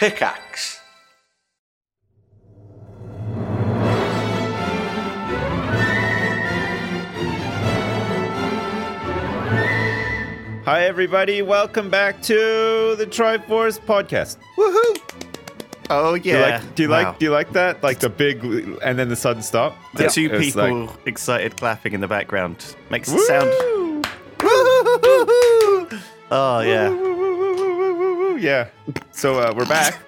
Pickaxe. Hi, everybody. Welcome back to the Triforce podcast. Woohoo! Oh Do you yeah. like? Do you Wow. like? Do you like that? Like the big and then the sudden stop. the Yeah. two It's people like, excited clapping in the background makes it sound? "Woo! Oh yeah. Woo, Yeah. So uh, we're back.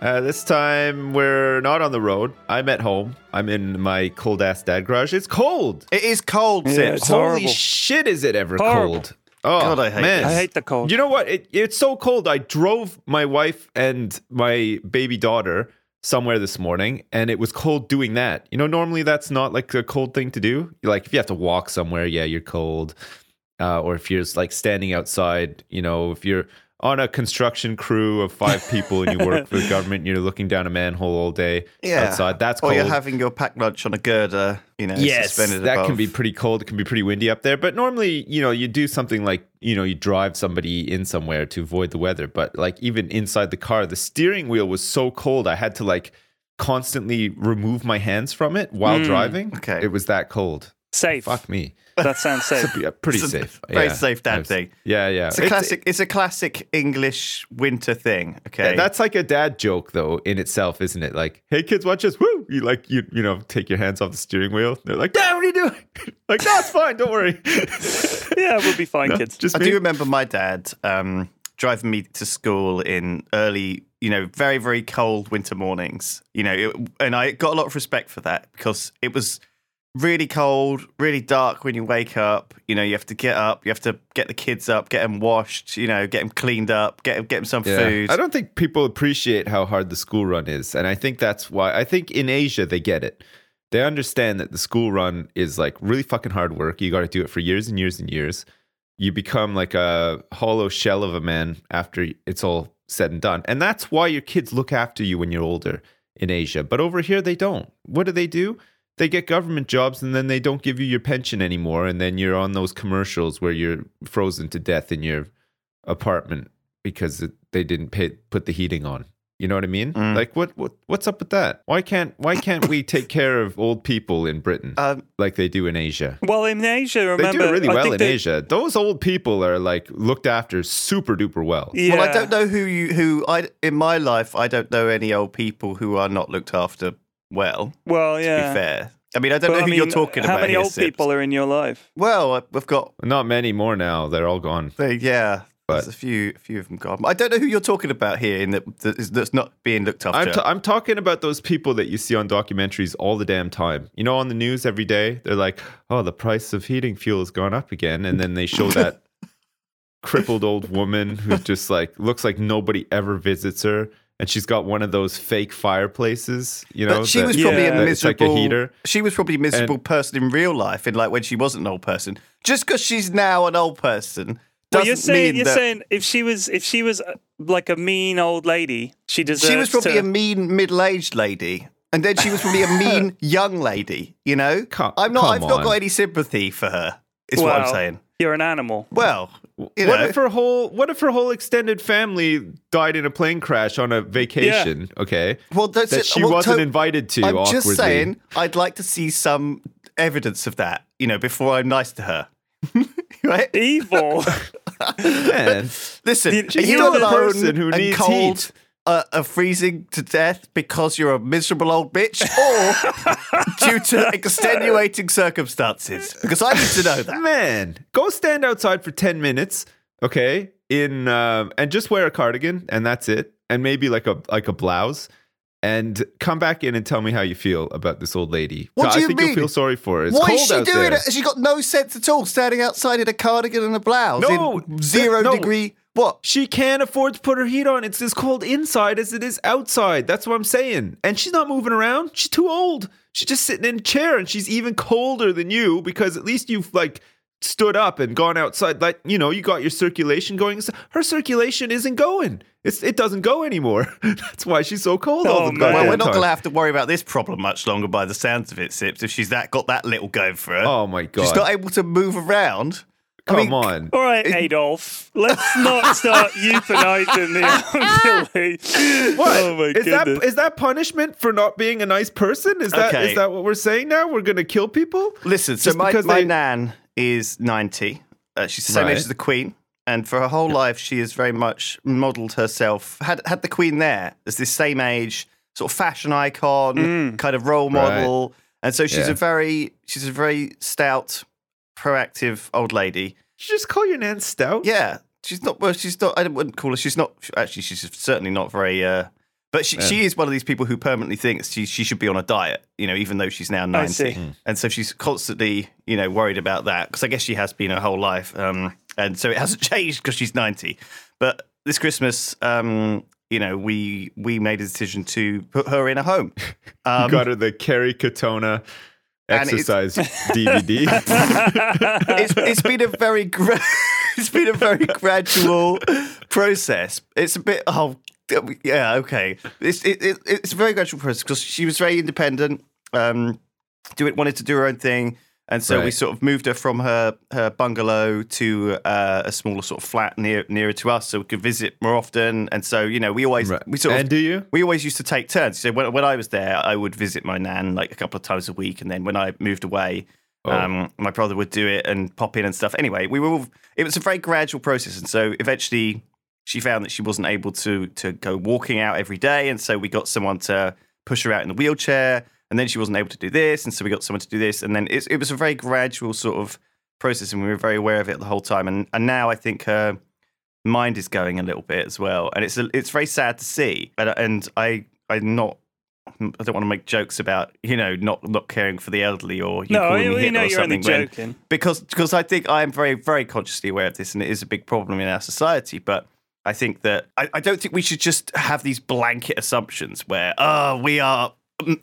Uh, this time we're not on the road. I'm at home. I'm in my cold ass dad garage. It's cold. It is cold, Yeah, Sips. it's Holy horrible. shit! Is it ever Horrible. cold? Oh God, I hate man. this. I hate the cold. You know what? It, it's so cold. I drove my wife and my baby daughter somewhere this morning, and it was cold doing that. You know, normally that's not like a cold thing to do. Like if you have to walk somewhere, yeah, you're cold. Uh, or if you're like standing outside, you know, if you're on a construction crew of five people and you work for the government, and you're looking down a manhole all day Yeah. outside. That's Or you're having your packed lunch on a girder, you know, yes, that can be pretty cold. It can be pretty windy up there. But normally, you know, you do something like, you know, you drive somebody in somewhere to avoid the weather. But like even inside the car, the steering wheel was so cold. I had to like constantly remove my hands from it while Mm. driving. Okay. It was that cold. Safe. Fuck me. That sounds safe. Yeah, pretty It's a safe. very Yeah. safe dad was- thing. Yeah, yeah. It's a classic. It's a classic English winter thing. Okay. That's like a dad joke, though, in itself, isn't it? Like, hey, kids, watch this. Woo! You like you you know take your hands off the steering wheel. They're like, Dad, what are you doing? like, no, fine. Don't worry. yeah, we'll be fine, No, kids. just I me. do remember my dad um, driving me to school in early, you know, very very cold winter mornings. You know, it, and I got a lot of respect for that because it was really cold, really dark when you wake up. You know, you have to get up, you have to get the kids up, get them washed. You know, get them cleaned up, get 'em- get them some food. I don't think people appreciate how hard the school run is. And I think that's why I think in Asia they get it. They understand that the school run is like really fucking hard work. You got to do it for years and years and years. You become like a hollow shell of a man after it's all said and done. And that's why your kids look after you when you're older in Asia. But over here they don't. What do they do? They get government jobs and then they don't give you your pension anymore and then you're on those commercials where you're frozen to death in your apartment because it, they didn't pay, put the heating on. You know what I mean? Mm. Like what, what what's up with that? Why can't why can't we take care of old people in Britain Um, like they do in Asia? Well, in Asia, remember, they do it really I well in they- Asia. Those old people are like looked after super duper well. Yeah. Well, I don't know who you who I in my life I don't know any old people who are not looked after well. Well, yeah. To yeah. be fair, I mean I don't But, know I who you're talking How about. How many here, old Sips. people are in your life? Well, we've got Not many more now. They're all gone. They- yeah, But- there's a few, a few of them gone. I don't know who you're talking about here, in that that is- that's not being looked after. I'm, t- I'm talking about those people that you see on documentaries all the damn time. You know, on the news every day, they're like, oh, the price of heating fuel has gone up again. And then they show that crippled old woman who just like looks like nobody ever visits her. And she's got one of those fake fireplaces, you know. but she that- was probably Yeah. a that it's like a heater. She was probably a miserable person in real life, in like when she wasn't an old person. Just because she's now an old person doesn't you're saying mean you're that saying if she was if she was uh, like a mean old lady, she deserves. she was probably to, a mean middle-aged lady. And then she was probably a mean young lady, you know. Come- I'm not. come I've not got any sympathy for her. Is what I'm saying. You're an animal. Well, you what know, if her whole what if her whole extended family died in a plane crash on a vacation? Okay, well, that's that it. she Well, wasn't to- invited to. I'm awkwardly. just saying, I'd like to see some evidence of that, you know, before I'm nice to her. right? Evil. Man, Listen, You- are she's you not a person who and needs cold, heat. Uh, are freezing to death because you're a miserable old bitch, or due to extenuating circumstances? Because I need to know that. man, go stand outside for ten minutes, okay? In um, and just wear a cardigan, and that's it, and maybe like a like a blouse, and come back in and tell me how you feel about this old lady. What do you think mean? you'll feel sorry for her. It's is she doing there. it? She got no sense at all, standing outside in a cardigan and a blouse No, in zero no. degree. What? She can't afford to put her heat on. It's as cold inside as it is outside. That's what I'm saying. And she's not moving around. She's too old. She's just sitting in a chair and she's even colder than you because at least you've like stood up and gone outside. Like, you know, you got your circulation going. Her circulation isn't going. It's it doesn't go anymore. That's why she's so cold all Oh, the man. goddamn Well, we're not going to have to worry about this problem much longer by the sounds of it, Sips, if she's that got that little going for her. Oh my god. She's not able to move around. Come mean, on. All right, Adolf. Let's not start euthanizing the elderly. What Oh my is that? goodness. Is that punishment for not being a nice person? Is that is Okay. that what we're saying now? We're gonna kill people? Listen, so my, because my they- nan is 90. Uh, she's the same Right. age as the Queen. And for her whole life, she has very much modelled herself, had, had the Queen there as this same age, sort of fashion icon, kind of role Right. model. And so she's Yeah. a very, she's a very stout, proactive old lady. Did you just call your nan stout? Yeah, she's not. Well, she's not. I wouldn't call her. She's not. Actually, she's certainly not very. Uh, but she, she is one of these people who permanently thinks she she should be on a diet. You know, even though she's now I see. ninety, and so she's constantly you know worried about that because I guess she has been her whole life, um, and so it hasn't changed because she's ninety. But this Christmas, um, you know, we we made a decision to put her in a home. Um, You got her the Kerry Katona And it's- exercise DVD. it's, it's been a very gra- it's been a very gradual process. It's a bit oh yeah okay. It's it, it, it's a very gradual process because she was very independent. Um, do it wanted to do her own thing, and so we sort of moved her from her her bungalow to uh, a smaller sort of flat near nearer to us, so we could visit more often. And so you know we always Right. we sort of and do you? we always used to take turns. So when, when I was there, I would visit my nan like a couple of times a week, and then when I moved away, Oh. um, my brother would do it and pop in and stuff. Anyway, we were all, it was a very gradual process, and so eventually she found that she wasn't able to to go walking out every day, and so we got someone to push her out in the wheelchair, and then she wasn't able to do this, and so we got someone to do this, and then it, it was a very gradual sort of process, and we were very aware of it the whole time, and and now I think her mind is going a little bit as well, and it's a, it's very sad to see. And, and I I'm not I don't want to make jokes about you know not not caring for the elderly or you no, calling we Hitler know or you're only something when- joking. because because I think I am very very consciously aware of this, and it is a big problem in our society, but. I think that I, I don't think we should just have these blanket assumptions where oh we are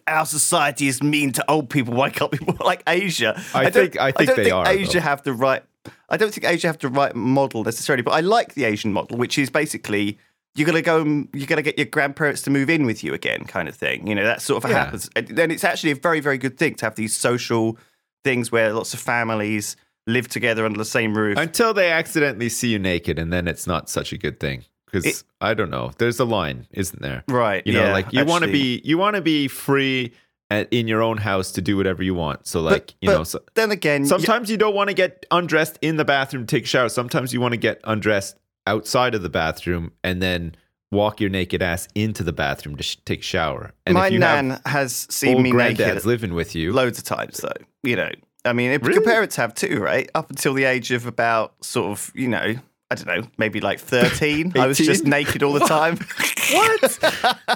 our society is mean to old people. Why can't people like Asia? I don't- think- I think don't they think are, Asia though. have the right. I don't think Asia have the right model necessarily, but I like the Asian model, which is basically you're gonna go and you're gonna get your grandparents to move in with you again, kind of thing. You know that sort of Yeah. happens. And then it's actually a very very good thing to have these social things where lots of families live together under the same roof. Until they accidentally see you naked, and then it's not such a good thing. Because I don't know. There's a line, isn't there? Right, You know, yeah, like you want to be you want to be free at, in your own house to do whatever you want. So like but, you but know. So, then again, Sometimes you don't want to get undressed in the bathroom to take a shower. Sometimes you want to get undressed outside of the bathroom and then walk your naked ass into the bathroom to sh- take a shower. And my if you nan has seen me naked living with you, loads of times, though. You know, I mean, it, Really? your parents have too, right? Up until the age of about sort of, you know, I don't know, maybe like 13. I was just naked all the time. what?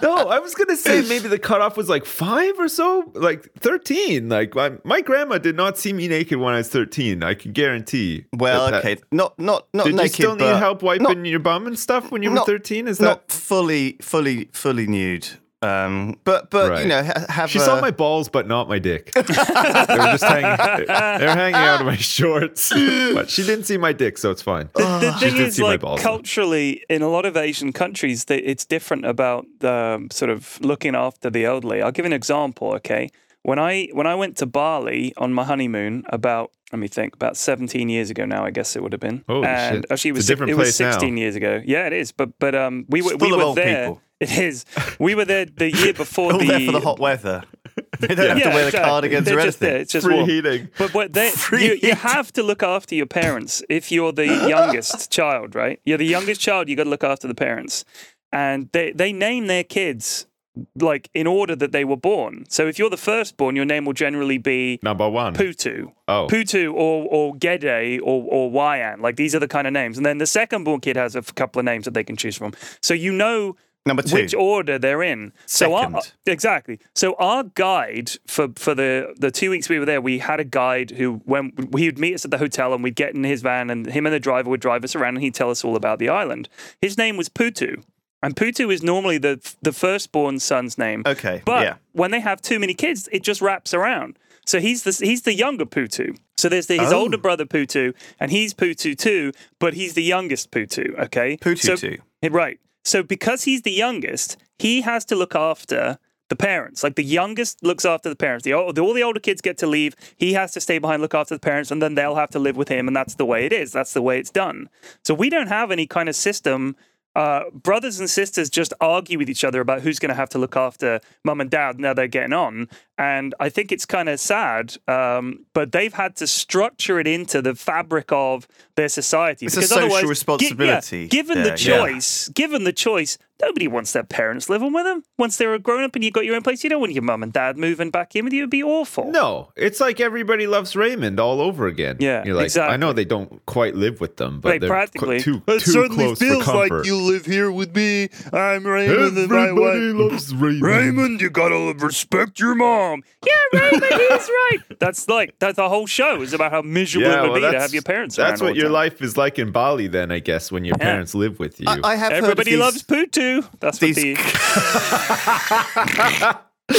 no, I was gonna say maybe the cutoff was like five or so, like thirteen. Like my, my grandma did not see me naked when I was thirteen. I can guarantee. well, that- that- okay, not not not Did naked, Did you still need help wiping not- your bum and stuff when you were thirteen? Is that? not fully, fully, fully nude. Um, but but Right. you know, ha- have She a, saw my balls, but not my dick. they were just hanging. They were hanging out of my shorts, but she didn't see my dick, so it's fine. The, the She thing did is, see my like balls. culturally, in a lot of Asian countries, they, it's different about the sort of looking after the elderly. I'll give an example. Okay, when I when I went to Bali on my honeymoon, about let me think, about seventeen years ago now, I guess it would have been. Oh, and shit. Actually, it It's a was different it was place now. sixteen years ago. Yeah, it is. But but um, we were It's we full of were old there. people. It is. We were there the year before all the. there for the hot weather. They don't have to wear the exactly. cardigans They're or just there. anything. It's just Free warm. heating. But what they, Free you, you have to look after your parents if you're the youngest child, right? You're the youngest child. You got to look after the parents, and they they name their kids like in order that they were born. So if you're the firstborn, your name will generally be Number one. Putu. Oh. Putu or or Gede or or Wayan. Like these are the kind of names. And then the second born kid has a couple of names that they can choose from. So you know Number two. which order they're in. So our, Second. exactly. So our guide for for the the two weeks we were there, we had a guide who when he would meet us at the hotel and we'd get in his van and him and the driver would drive us around and he'd tell us all about the island. His name was Putu. And Putu is normally the the firstborn son's name. Okay, But yeah. when they have too many kids, it just wraps around. So he's the he's the younger Putu. So there's the, his Oh. older brother Putu, and he's Putu too, but he's the youngest Putu. Okay, Putu so, too. Right. So because he's the youngest, he has to look after the parents. Like the youngest looks after the parents. The, the all the older kids get to leave. He has to stay behind, look after the parents, and then they'll have to live with him. And that's the way it is. That's the way it's done. So we don't have any kind of system. Uh, brothers and sisters just argue with each other about who's going to have to look after mum and dad now they're getting on. And I think it's kind of sad, um, but they've had to structure it into the fabric of their society. It's a because social otherwise, gi- yeah, responsibility given the yeah. choice, given the choice, nobody wants their parents living with them. Once they're a grown up and you've got your own place, you don't want your mum and dad moving back in with you. It'd be awful. No, it's like everybody loves Raymond all over again. Yeah, you're like, exactly. I know they don't quite live with them, but Like, they're practically. cl- too, It certainly close feels for like comfort. you live here with me. I'm Raymond and my Everybody wife. loves Raymond. Raymond, you gotta respect your mom. Yeah, Raymond, he's right. That's like that's the whole show is about how miserable it would be to have your parents. That's what your time. life is like in Bali, then I guess, when your Yeah. parents live with you. I, I have heard of Everybody these- loves Putu. That's what these- the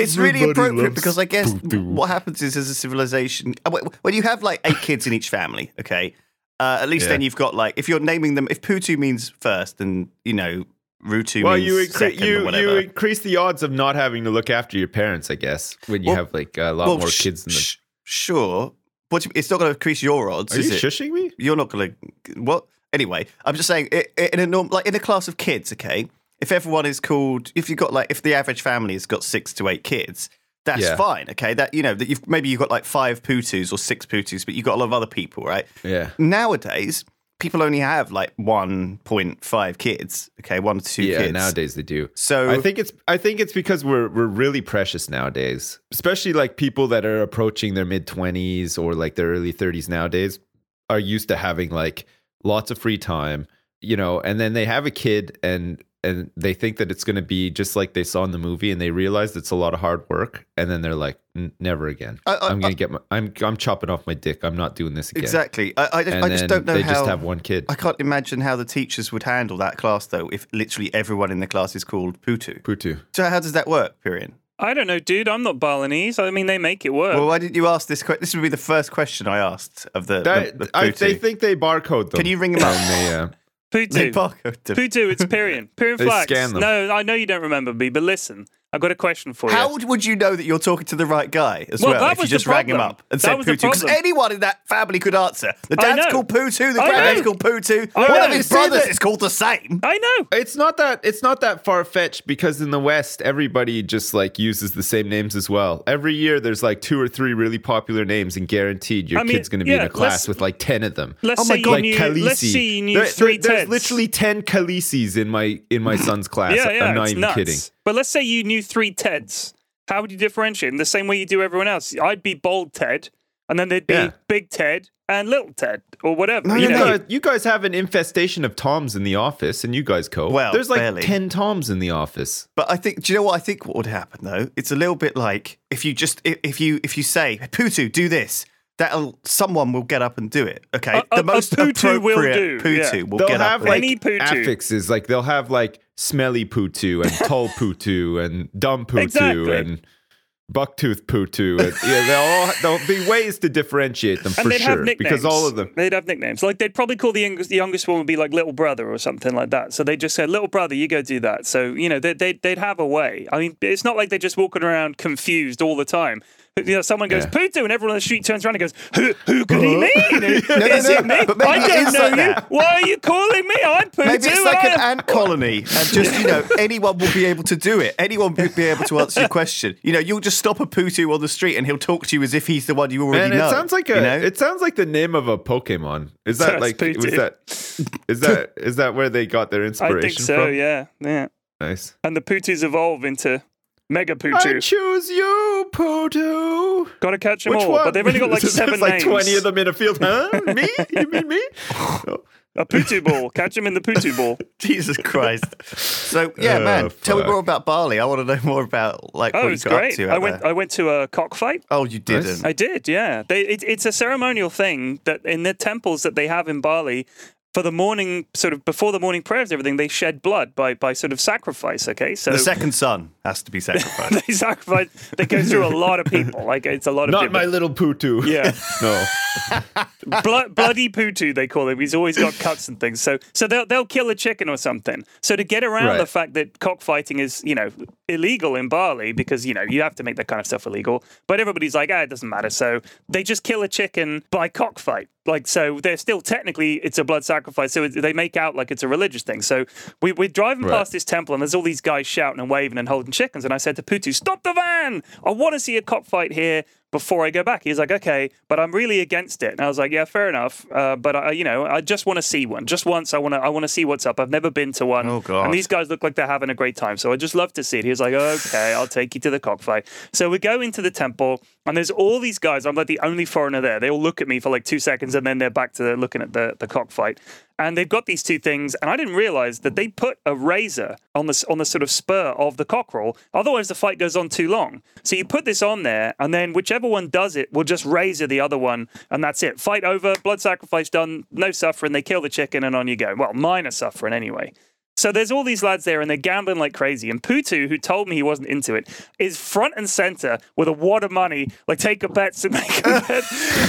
It's really appropriate because I guess poo-poo. what happens is as a civilization, uh, when you have like eight kids in each family, okay, uh, at least Yeah. then you've got like if you're naming them, if Putu means first, and you know Rutu well, means you incre- second or you you increase the odds of not having to look after your parents, I guess, when you Well- have like a lot well, more sh- kids in the. sh- sure, but it's not going to increase your odds, Are is you it? shushing me? You're not going to what? Anyway, I'm just saying in a norm, like in a class of kids, okay. If everyone is called, if you've got like, if the average family has got six to eight kids, that's Yeah. fine, okay. That you know that you've maybe you've got like five putus or six putus, but you've got a lot of other people, right? Yeah. Nowadays, people only have like 1.5 kids, okay, one to two yeah, kids. nowadays they do. So I think it's I think it's because we're we're really precious nowadays, especially like people that are approaching their mid twenties or like their early thirties nowadays are used to having like lots of free time, you know, and then they have a kid and and they think that it's going to be just like they saw in the movie, and they realize it's a lot of hard work, and then they're like, never again. I- I'm going to get my I'm I'm chopping off my dick. I'm not doing this again. exactly. I, I, I just don't know they how. just have one kid. I can't imagine how the teachers would handle that class though, if literally everyone in the class is called Putu. Putu. So how does that work, Pyrian? I don't know, dude. I'm not Balinese. I mean, they make it work. Well, why didn't you ask this? Que- this would be the first question I asked of the. That, the, the I, they think they barcode them. Can you ring them up? when they, uh, They barcode them. Putu, it's Pyrian. Pyrian They Flax. scan them. No, I know you don't remember me, but listen, I've got a question for How you. would- would you know that you're talking to the right guy as Well, well, if you was the just rang him up and That said was the Putu? Because anyone in that family could answer. The dad's know. called Putu, the granddad's called Putu. I One know. of his brothers that- is called the same. I know. It's not that it's not that far fetched because in the West everybody just like uses the same names as well. Every year there's like two or three really popular names and guaranteed your I mean, kid's going to be in a class with like 10 of them. Let's Oh my God. you like knew. Let's Khaleesi. say you knew There- there- there's literally 10 Khaleesi's in my in my son's class. yeah, yeah, I'm not even nuts. kidding. But let's say you knew three Teds. How would you differentiate them? The same way you do everyone else. I'd be Bold Ted, and then there'd be Yeah. Big Ted and Little Ted, or whatever. No, you You, no, know? guys, you guys have an infestation of Toms in the office and you guys cope. Well, there's like barely. 10 Toms in the office. But I think, do you know what I think? What would happen though? It's a little bit like if you just if, if you if you say Putu, do this. That'll someone will get up and do it. Okay, A- a- the a most Putu will appropriate do, Putu yeah. will They'll get up. have and- like Any Putu. affixes. Like they'll have like smelly Putu and tall Putu and dumb Putu Exactly. and bucktooth Putu. And, yeah, they'll all, there'll be ways to differentiate them and for they'd have sure nicknames. because all of them. They'd have nicknames. Like they'd probably call the youngest, the youngest one would be like little brother or something like that. So they just say, "Little brother, you go do that." So you know they they they'd have a way. I mean, it's not like they're just walking around confused all the time. You know, someone goes Yeah. Putu, and everyone on the street turns around and goes, "Who who could he mean? is no, it no, me? but maybe I don't is know like you. that. Why are you calling me? I'm Putu. Maybe it's like I an ant colony, and just you know, anyone will be able to do it. Anyone will be able to answer your question. You know, you'll just stop a Putu on the street, and he'll talk to you as if he's the one you already Man, know. it sounds like a. you know? It sounds like the name of a Pokemon. Is that That's like? Putu. Was that? Is that? Is that where they got their I inspiration think so. from? Yeah, yeah. Nice. And the Putus evolve into Mega I choose you, Putu. Got to catch them Which all, one? but they've only got like seven like names. twenty of them in a field. Huh? me? You mean me? A Putu ball. Catch him in the Putu ball. Jesus Christ. So yeah, Oh, man, tell me more about Bali. I want to know more about like Oh, what you it's got up great. to. I went. there. I went to a cockfight. Oh, you didn't. I did. Yeah. They, it, it's a ceremonial thing that in the temples that they have in Bali. For the morning, sort of before the morning prayers, and everything they shed blood by by sort of sacrifice. Okay, so The second son has to be sacrificed. they sacrifice. They go through a lot of people. Like it's a lot of Not people. my little Putu. yeah, No. Blood, bloody Putu, they call him. He's always got cuts and things. So, so they'll they'll kill a chicken or something. So to get around Right. the fact that cockfighting is, you know, illegal in Bali because you know you have to make that kind of stuff illegal. But everybody's like, ah, it doesn't matter. So they just kill a chicken by cockfight. Like so, they're still technically it's a blood sacrifice. So they make out like it's a religious thing. So we, we're driving Right. past this temple and there's all these guys shouting and waving and holding chickens. And I said to Putu, stop the van! I want to see a cockfight here before I go back. He's like, okay, but I'm really against it. And I was like, yeah, fair enough. Uh, but I, you know, I just want to see one. Just once, I want to, I want to see what's up. I've never been to one. Oh, God. And these guys look like they're having a great time. So I just love to see it. He was like, okay, I'll take you to the cockfight. So we go into the temple, and there's all these guys. I'm like the only foreigner there. They all look at me for like two seconds, and then they're back to looking at the the cockfight. And they've got these two things, and I didn't realize that they put a razor on the on the sort of spur of the cockerel. Otherwise, the fight goes on too long. So you put this on there, and then whichever one does it will just razor the other one, and that's it. Fight over, blood sacrifice done, no suffering. They kill the chicken, and on you go. Well, minor suffering anyway. So there's all these lads there and they're gambling like crazy. And Putu, who told me he wasn't into it, is front and center with a wad of money, like take a bet to make a bet.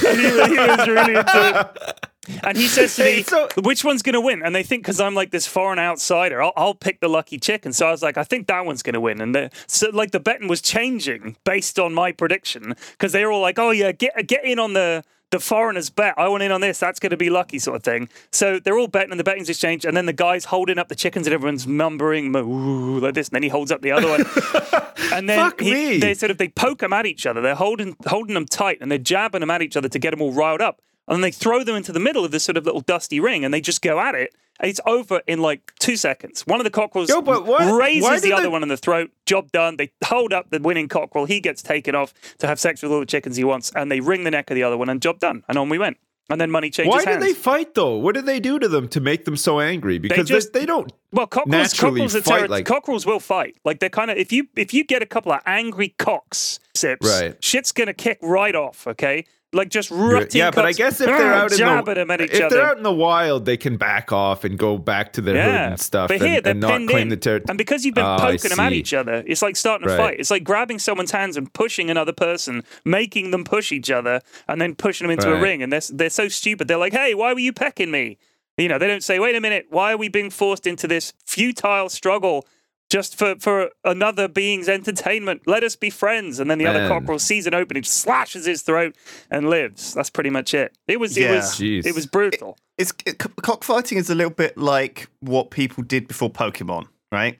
and he, he was really into it. And he says to me, so- which one's going to win? And they think because I'm like this foreign outsider, I'll, I'll pick the lucky chicken. So I was like, I think that one's going to win. And the, so like the betting was changing based on my prediction because they were all like, oh yeah, get get in on the the foreigners bet. I want in on this. That's going to be lucky, sort of thing. So they're all betting, and the betting's exchanged. And then the guy's holding up the chickens, and everyone's mumbling like this. And then he holds up the other one, and then he- they sort of they poke them at each other. They're holding holding them tight, and they're jabbing them at each other to get them all riled up. And then they throw them into the middle of this sort of little dusty ring, and they just go at it. And it's over in like two seconds. One of the cockerels Yo, but what- raises the other they- one in the throat. Job done. They hold up the winning cockerel. He gets taken off to have sex with all the chickens he wants, and they wring the neck of the other one, and job done. And on we went. And then money changes Why did hands. they fight though? What did they do to them to make them so angry? Because they, just- they don't. Well, cockerels, naturally cockerels, fight terri- like- cockerels will fight. Like they're kind of if you if you get a couple of angry cocks sips, Right. shit's gonna kick right off. Okay, like just rutting. Yeah, but I guess if they're ah, out in the them at each if other. they're out in the wild, they can back off and go back to their hood and stuff, but and, they're and not claim in. the territory. And because you've been Oh, poking them at each other, it's like starting a fight. It's like grabbing someone's hands and pushing another person, making them push each other, and then pushing them into a ring. And they're they're so stupid. They're like, "Hey, why were you pecking me?" You know, they don't say, "Wait a minute, why are we being forced into this futile struggle?" Just for, for another being's entertainment, let us be friends. And then the other Man. cockerel sees an opening, slashes his throat, and lives. That's pretty much it. It was it was Jeez. it was brutal. It's it, cockfighting is a little bit like what people did before Pokemon, right?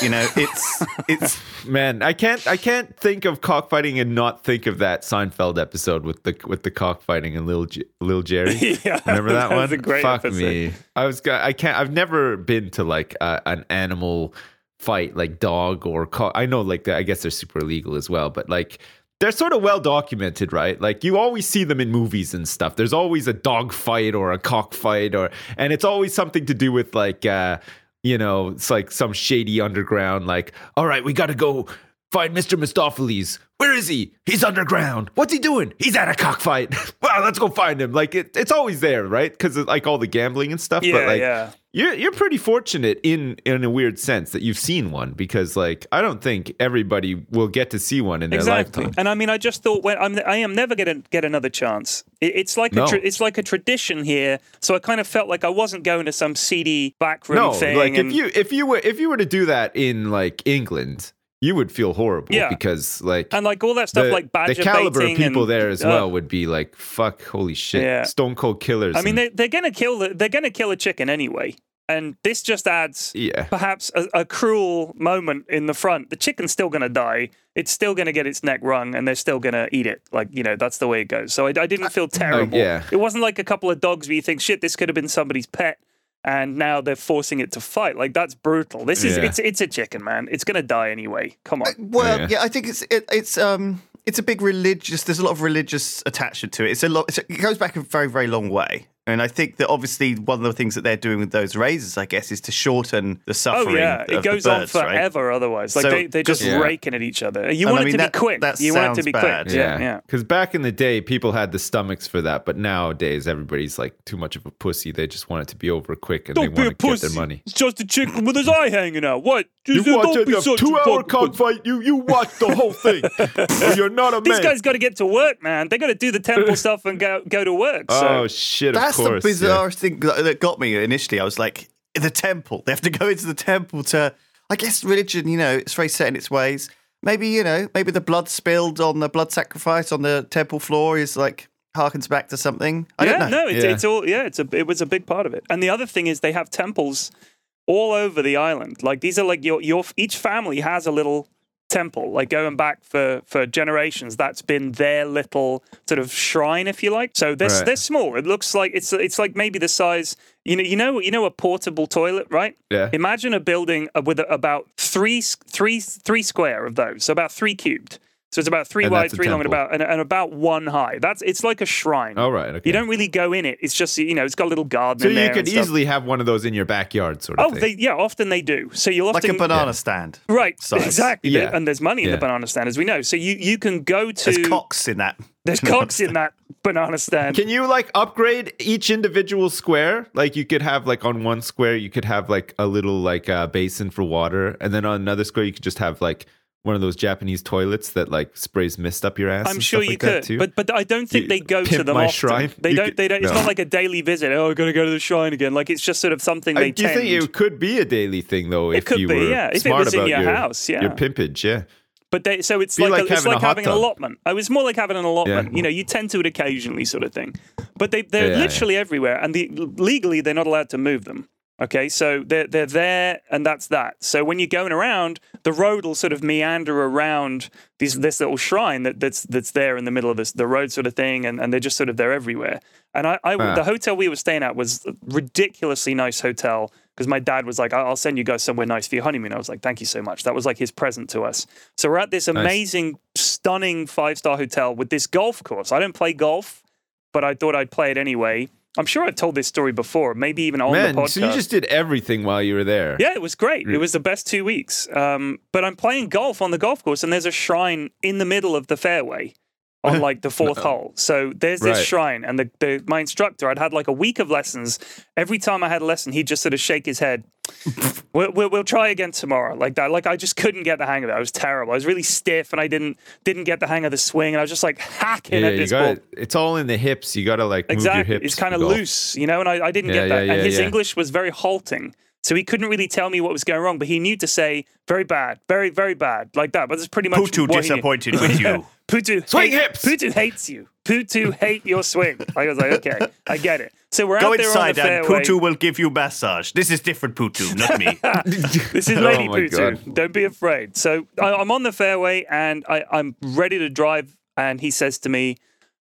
You know, it's it's Man, I can't I can't think of cockfighting and not think of that Seinfeld episode with the with the cockfighting and little J- little Jerry. yeah, Remember that, was one? a great Fuck episode. me. I was I can't. I've never been to like a, an animal fight like dog or cock. I know like I guess they're super illegal as well, but like they're sort of well documented, right? Like you always see them in movies and stuff. There's always a dog fight or a cock fight or and it's always something to do with like uh you know, it's like some shady underground like, "All right, we got to go find Mr. Mistopheles. Where is he? He's underground. What's he doing? He's at a cockfight. well, let's go find him." Like it, it's always there, right? Because like all the gambling and stuff. Yeah, but like, yeah. you're you're pretty fortunate in in a weird sense that you've seen one because like I don't think everybody will get to see one in their exactly. lifetime. And I mean, I just thought when I'm, I am never going to get another chance. It, it's like No. a tra- it's like a tradition here. So I kind of felt like I wasn't going to some seedy backroom No, thing. like and- if you if you were if you were to do that in like England, you would feel horrible Yeah. because like and like all that stuff, the, like badger the caliber of people and- there as uh, well would be like fuck holy shit Yeah. stone cold killers I mean, they, they're going to kill the, they're to kill a chicken anyway, and this just adds yeah perhaps a, a cruel moment in the front. The chicken's still to die. It's still to get its neck wrung, and they're still to eat it. Like you know, that's the way it goes. So I, I didn't feel terrible. yeah. It wasn't like a couple of dogs where you think, shit, this could have been somebody's pet, and now they're forcing it to fight. Like that's brutal. This is Yeah. it's it's a chicken, man. It's going to die anyway. Come on. well, Yeah. yeah. I think it's it, it's um it's a big religious. There's a lot of religious attachment to it. It's a lot. It's, it goes back a very very long way. And I think that obviously one of the things that they're doing with those razors, I guess, is to shorten the suffering. Oh yeah, of it goes birds, on right? forever. Otherwise, like So they they're just just- Yeah. raking at each other. You And want I it to that- be quick. that you want it to sounds be bad. quick. Yeah, yeah. Because back in the day, people had the stomachs for that, but nowadays everybody's like too much of a pussy. They just want it to be over quick and they want to get their money. It's just a chicken with his eye hanging out. What? You Just, uh, watch be a two-hour fucking cockfight. You you watch the whole thing. or you're not a These man. guys got to get to work, man. They got to do the temple stuff and go go to work. So. oh shit! That's of course. the yeah. bizarre thing that that got me initially. I was like, the temple. They have to go into the temple to. I guess religion, you know, it's very set in its ways. Maybe you know, maybe the blood spilled on the blood sacrifice on the temple floor is like harkens back to something. I yeah, don't know. no, it's, Yeah. it's all yeah. It's a it was a big part of it. And the other thing is they have temples all over the island. Like these are like your your each family has a little temple. Like going back for for generations, that's been their little sort of shrine, if you like. So they're Right. they're small. It looks like it's it's like maybe the size. You know, you know, you know, a portable toilet, right? Yeah. Imagine a building uh, with about three three three square of those, so about three cubed. So it's about three And wide, that's a three long, and about and, and about one high. That's it's like a shrine. All right. Okay. You don't really go in it. It's just you know, it's got a little garden. so in you there could easily have one of those in your backyard, sort of Oh, thing. they, yeah, often they do. So you'll often like a banana stand. right, size. exactly. Yeah. And there's money in Yeah. the banana stand, as we know. So you you can go to There's cocks in that. there's cocks in that banana stand. Can you like upgrade each individual square? Like you could have like on one square you could have like a little like uh, basin for water, and then on another square you could just have like one of those Japanese toilets that like sprays mist up your ass. I'm sure you like could, too. but but I don't think You they go to them my often. shrine? They You don't. could- they don't. It's no. not like a daily visit. Oh, I got to go to the shrine again. Like it's just sort of something I- they do you think it could be a daily thing though? It if could you be, were yeah. If it was in your your house, yeah. your pimpage, yeah. But they, so it's like, like a, it's having like having an allotment. Oh, it's more like having an allotment. Yeah. You know, you tend to it occasionally, sort of thing. But they they're Yeah, yeah. literally everywhere, and the, legally they're not allowed to move them. Okay, so they're they're there, and that's that. So when you're going around, the road will sort of meander around these this little shrine that, that's that's there in the middle of this the road sort of thing, and, and they're just sort of there everywhere. And I, I Ah. the hotel we were staying at was a ridiculously nice hotel because my dad was like, "I- "I'll send you guys somewhere nice for your honeymoon." I was like, "Thank you so much." That was like his present to us. So we're at this amazing, stunning five star hotel with this golf course. I don't play golf, but I thought I'd play it anyway. I'm sure I've told this story before, maybe even on the podcast. so you just did everything while you were there. Yeah, it was great. It was the best two weeks. Um, but I'm playing golf on the golf course, and there's a shrine in the middle of the fairway on like the fourth hole. So there's this Right. shrine, and the, the my instructor, I'd had like a week of lessons. Every time I had a lesson, he'd just sort of shake his head. we'll, we'll, we'll try again tomorrow, like that. Like I just couldn't get the hang of it. I was terrible. I was really stiff, and I didn't didn't get the hang of the swing, and I was just like hacking Yeah, at this got ball. it's all in the hips. You got to like move your Exactly. hips. It's kind of loose, you know, and I, I didn't Yeah, get that. yeah, and his. English was very halting. So he couldn't really tell me what was going wrong, but he knew to say very bad, very, very bad, like that. But that's pretty much Putu what he knew. disappointed with you. Putu Swing hate- hips! Putu hates you. Putu hate your swing. I was like, okay, I get it. So we're Go out there on inside the and fairway. Putu will give you massage. This is different Putu, not me. This is Oh Lady my Putu. God. Don't be afraid. So I, I'm on the fairway and I, I'm ready to drive. And he says to me,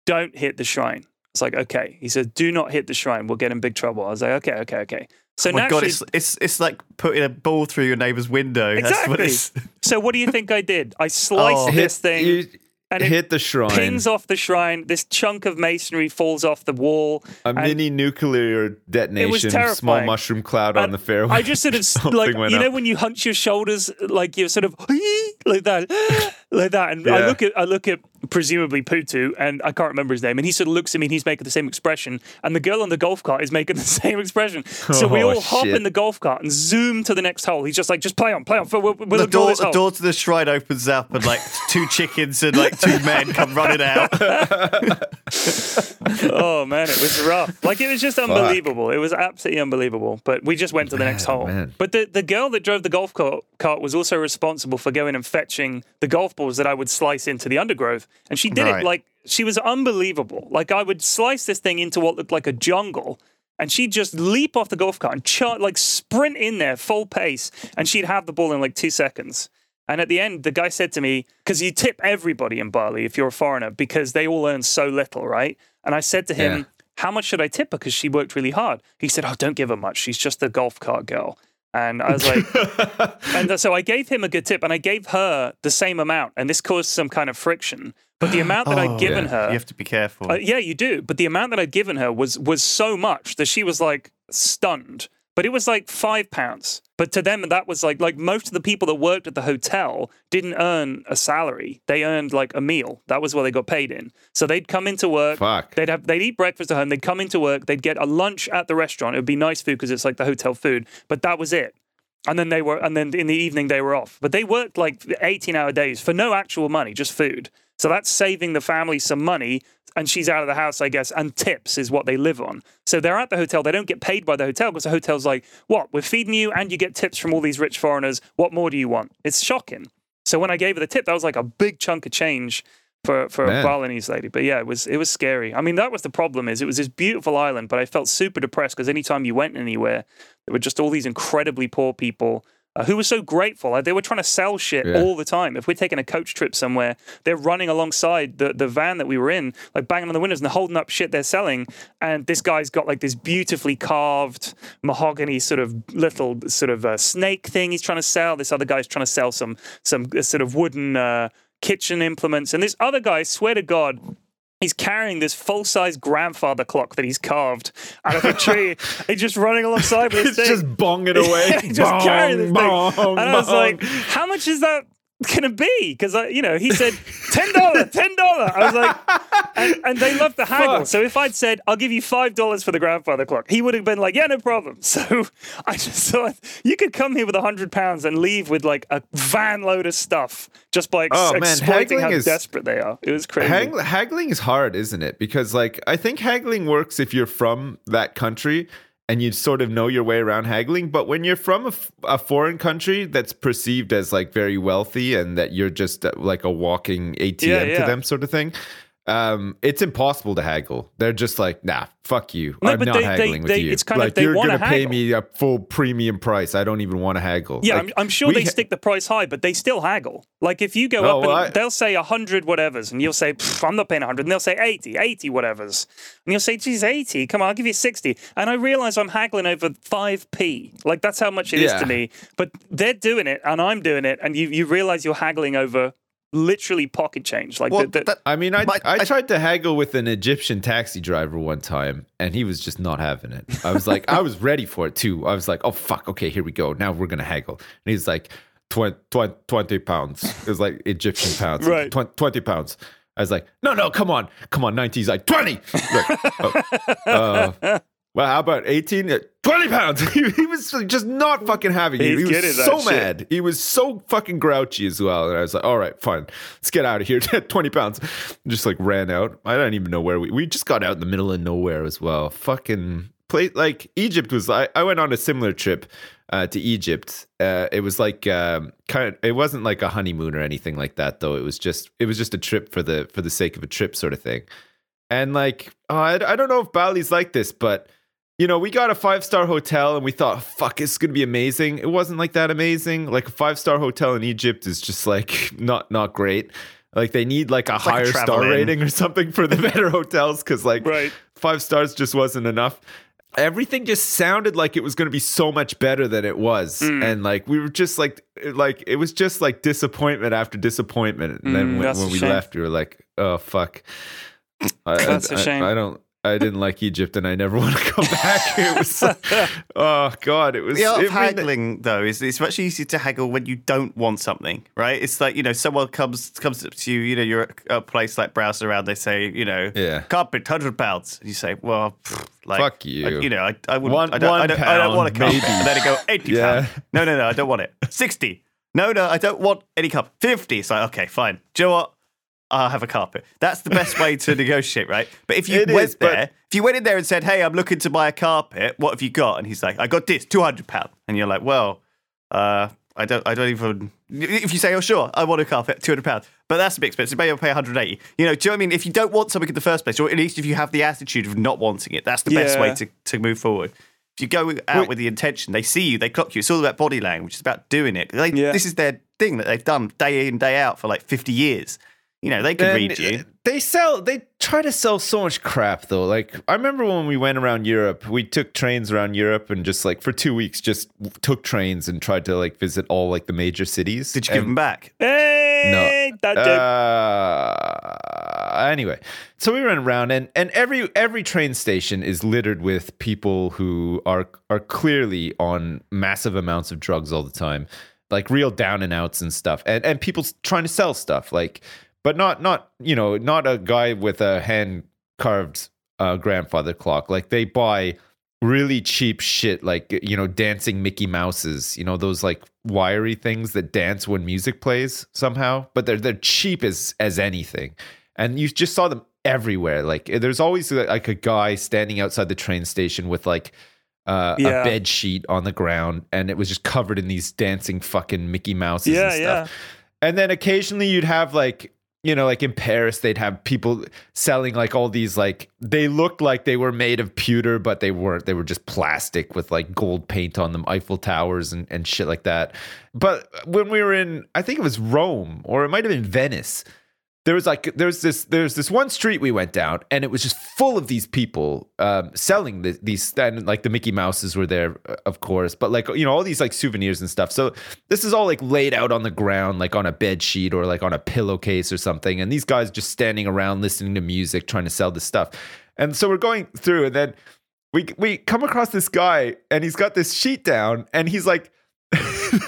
Don't hit the shrine. It's like, okay. He says, Do not hit the shrine. We'll get in big trouble. I was like, okay, okay, okay. So Oh my god, it's, it's it's like putting a ball through your neighbour's window. That's what exactly. it's. So what do you think I did? I oh, sliced Oh. this thing. you and it hit the shrine. pings off the shrine. This chunk of masonry falls off the wall. a mini nuclear detonation, small terrifying. mushroom cloud on And the fairway. I just sort of like you know up. when you hunch your shoulders like you're sort of like that like that and I look at I look at presumably Putu and I can't remember his name and he sort of looks at me and he's making the same expression and the girl on the golf cart is making the same expression so we Oh, all hop in the golf cart and zoom to the next hole he's just like just play on play on we'll, we'll The door, this the hole. door to the shrine opens up, and like two chickens and like two men come running out. oh man, it was rough. Like it was just unbelievable. It was absolutely unbelievable. But we just went to the next hole. man. But the the girl that drove the golf cart, was also responsible for going and fetching the golf balls that I would slice into the undergrowth, and she did Right. it like she was unbelievable. Like I would slice this thing into what looked like a jungle. And she'd just leap off the golf cart and char- like sprint in there full pace, and she'd have the ball in like two seconds. And at the end, the guy said to me, because you tip everybody in Bali if you're a foreigner, because they all earn so little, right? And I said to him, Yeah. How much should I tip her? Because she worked really hard. He said, Oh, don't give her much. She's just a golf cart girl. And I was like, and so I gave him a good tip, and I gave her the same amount, and this caused some kind of friction. But the amount that I'd given Yeah. her, You have to be careful. uh, yeah, you do. But the amount that I'd given her was was so much that she was like stunned. But it was like five pounds. But to them, that was like like most of the people that worked at the hotel didn't earn a salary. They earned like a meal. That was what they got paid in. So they'd come into work. Fuck. They'd have they'd eat breakfast at home. They'd come into work. They'd get a lunch at the restaurant. It would be nice food because it's like the hotel food. But that was it. And then they were, and then in the evening they were off. But they worked like 18 hour days for no actual money, just food. So that's saving the family some money. And she's out of the house, I guess, and tips is what they live on. So they're at the hotel. They don't get paid by the hotel because the hotel's like, what? We're feeding you and you get tips from all these rich foreigners. What more do you want? It's shocking. So when I gave her the tip, that was like a big chunk of change for for a. Balinese lady. But yeah, it was it was scary. I mean, that was the problem. Is it was this beautiful island, but I felt super depressed because anytime you went anywhere, there were just all these incredibly poor people. Uh, who were so grateful? Like, they were trying to sell shit Yeah. all the time. If we're taking a coach trip somewhere, they're running alongside the, the van that we were in, like banging on the windows and holding up shit they're selling. And this guy's got like this beautifully carved mahogany sort of little sort of uh, snake thing he's trying to sell. This other guy's trying to sell some some uh, sort of wooden uh, kitchen implements. And this other guy, swear to God, He's carrying this full-size grandfather clock that he's carved out of a tree. he's just running alongside with it's this thing. just bonging away. Just carrying this thing. Bong, and I was bong. like, how much is that gonna be? Because you know, he said ten dollar, ten dollar. I was like, and, and they love the haggle. Fuck. So if I'd said I'll give you five dollars for the grandfather clock, he would have been like, yeah, no problem. So I just thought you could come here with a hundred pounds and leave with like a van load of stuff just by ex- Oh, man, exploiting haggling is- desperate they are. It was crazy. Hag- haggling is hard, isn't it? Because like I think haggling works if you're from that country and you sort of know your way around haggling. But when you're from a, f- a foreign country that's perceived as like very wealthy and that you're just uh, like a walking ATM Yeah, to them, sort of thing. Um, it's impossible to haggle. They're just like, nah, fuck you. No, I'm not they- they- haggling with they- you. it's kind of- like they you're gonna pay me a full premium price. I don't even want to haggle. Yeah, Like, I'm, I'm sure they ha- stick the price high, but they still haggle. Like if you go Oh, up and I- they'll say 100 whatevers, and you'll say, I'm not paying 100. And they'll say 80, 80 whatevers. And you'll say, geez, 80. Come on, I'll give you 60. And I realize I'm haggling over 5p. Like that's how much it is Yeah. to me. But they're doing it, and I'm doing it. And you, you realize you're haggling over literally pocket change. Like Well, the, the, that- I mean, I, But I I- tried to haggle with an Egyptian taxi driver one time, and he was just not having it. I was like, I was ready for it too. I was like, oh fuck, okay, here we go. Now we're gonna haggle. And he's like, 20, 20, 20 pounds. It was like Egyptian pounds. Right. 20, 20 pounds. I was like, no, no, come on, come on, 90. He's like, 20. Like, oh, uh, well, how about 18? Uh, 20 pounds. he, was just not fucking having it. He was so that shit. mad. He was so fucking grouchy as well. And I was like, all right, fine. Let's get out of here. 20 pounds. Just like ran out. I don't even know where we, we just got out in the middle of nowhere as well. Fucking place like Egypt was, I, I went on a similar trip uh, to Egypt. Uh, it was like, um, kind of, it wasn't like a honeymoon or anything like that though. It was just, it was just a trip for the, for the sake of a trip sort of thing. And like, oh, I, I don't know if Bali's like this, but you know, we got a five star hotel and we thought, fuck, it's gonna be amazing. It wasn't like that amazing. Like a five star hotel in Egypt is just like not not great. Like they need like a like a higher star inn. rating or something for the better hotels because like Right. five stars just wasn't enough. Everything just sounded like it was going to be so much better than it was, Mm. and like we were just like, like it was just like disappointment after disappointment. And then Mm, when, when we shame. left, we were like, oh fuck, I, I- That's a I- shame. I don't. I didn't like Egypt, and I never want to come back. It was, oh god, it was. The art of haggling, though, is it's much easier to haggle when you don't want something, right? It's like you know, someone comes comes up to you, you know, you're at a place like browsing around, they say, you know, Yeah. carpet, hundred pounds, and you say, well, like, Fuck you. I, you know, I, I wouldn't, One- I, don't, I, don't, I don't want a carpet, maybe. and then go eighty Yeah. pounds. No, no, no, I don't want it. Sixty. No, no, I don't want any carpet. Fifty. It's like, okay, fine. Do you know what? I'll have a carpet. That's the best way to negotiate, right? But if you It went is, there, if you went in there and said, "Hey, I'm looking to buy a carpet. What have you got?" and he's like, "I got this, two hundred pound," and you're like, "Well, uh, I don't, I don't even." If you say, "Oh, sure, I want a carpet, two hundred pounds," but that's a bit expensive. Maybe I'll pay 180. You know, do you know what I mean? If you don't want something in the first place, or at least if you have the attitude of not wanting it, that's the best way to to move forward. If you go out Wait. with the intention, they see you, they clock you. It's all about body language. It's about doing it. They, Yeah. This is their thing that they've done day in, day out for like 50 years. You know, they could read you. They sell. They try to sell so much crap though. Like I remember when we went around Europe, we took trains around Europe and just like for two weeks, just took trains and tried to like visit all like the major cities. Did you give And- them back? Hey, joke. Uh, anyway, so we went around, and and every every train station is littered with people who are are clearly on massive amounts of drugs all the time, like real down and outs and stuff, and and people trying to sell stuff, like, but not not you know not a guy with a hand carved uh, grandfather clock, like they buy really cheap shit like you know dancing mickey mouses you know those like wiry things that dance when music plays somehow. But they're they're cheap as as anything. And you just saw them everywhere. Like there's always like a guy standing outside the train station with like uh, Yeah. a bed sheet on the ground and it was just covered in these dancing fucking mickey mouses Yeah, and stuff and then occasionally you'd have like you know like in paris they'd have people selling like all these like they looked like they were made of pewter but they weren't. They were just plastic with like gold paint on them eiffel towers and, and shit like that. But when we were in i think it was rome or it might have been venice there was like there's this there's this one street we went down and it was just full of these people um, selling the, these and like the Mickey Mouses were there uh, of course but like you know all these like souvenirs and stuff. So this is all like laid out on the ground like on a bed sheet or like on a pillowcase or something and these guys just standing around listening to music trying to sell this stuff. And so we're going through and then we we come across this guy and he's got this sheet down and he's like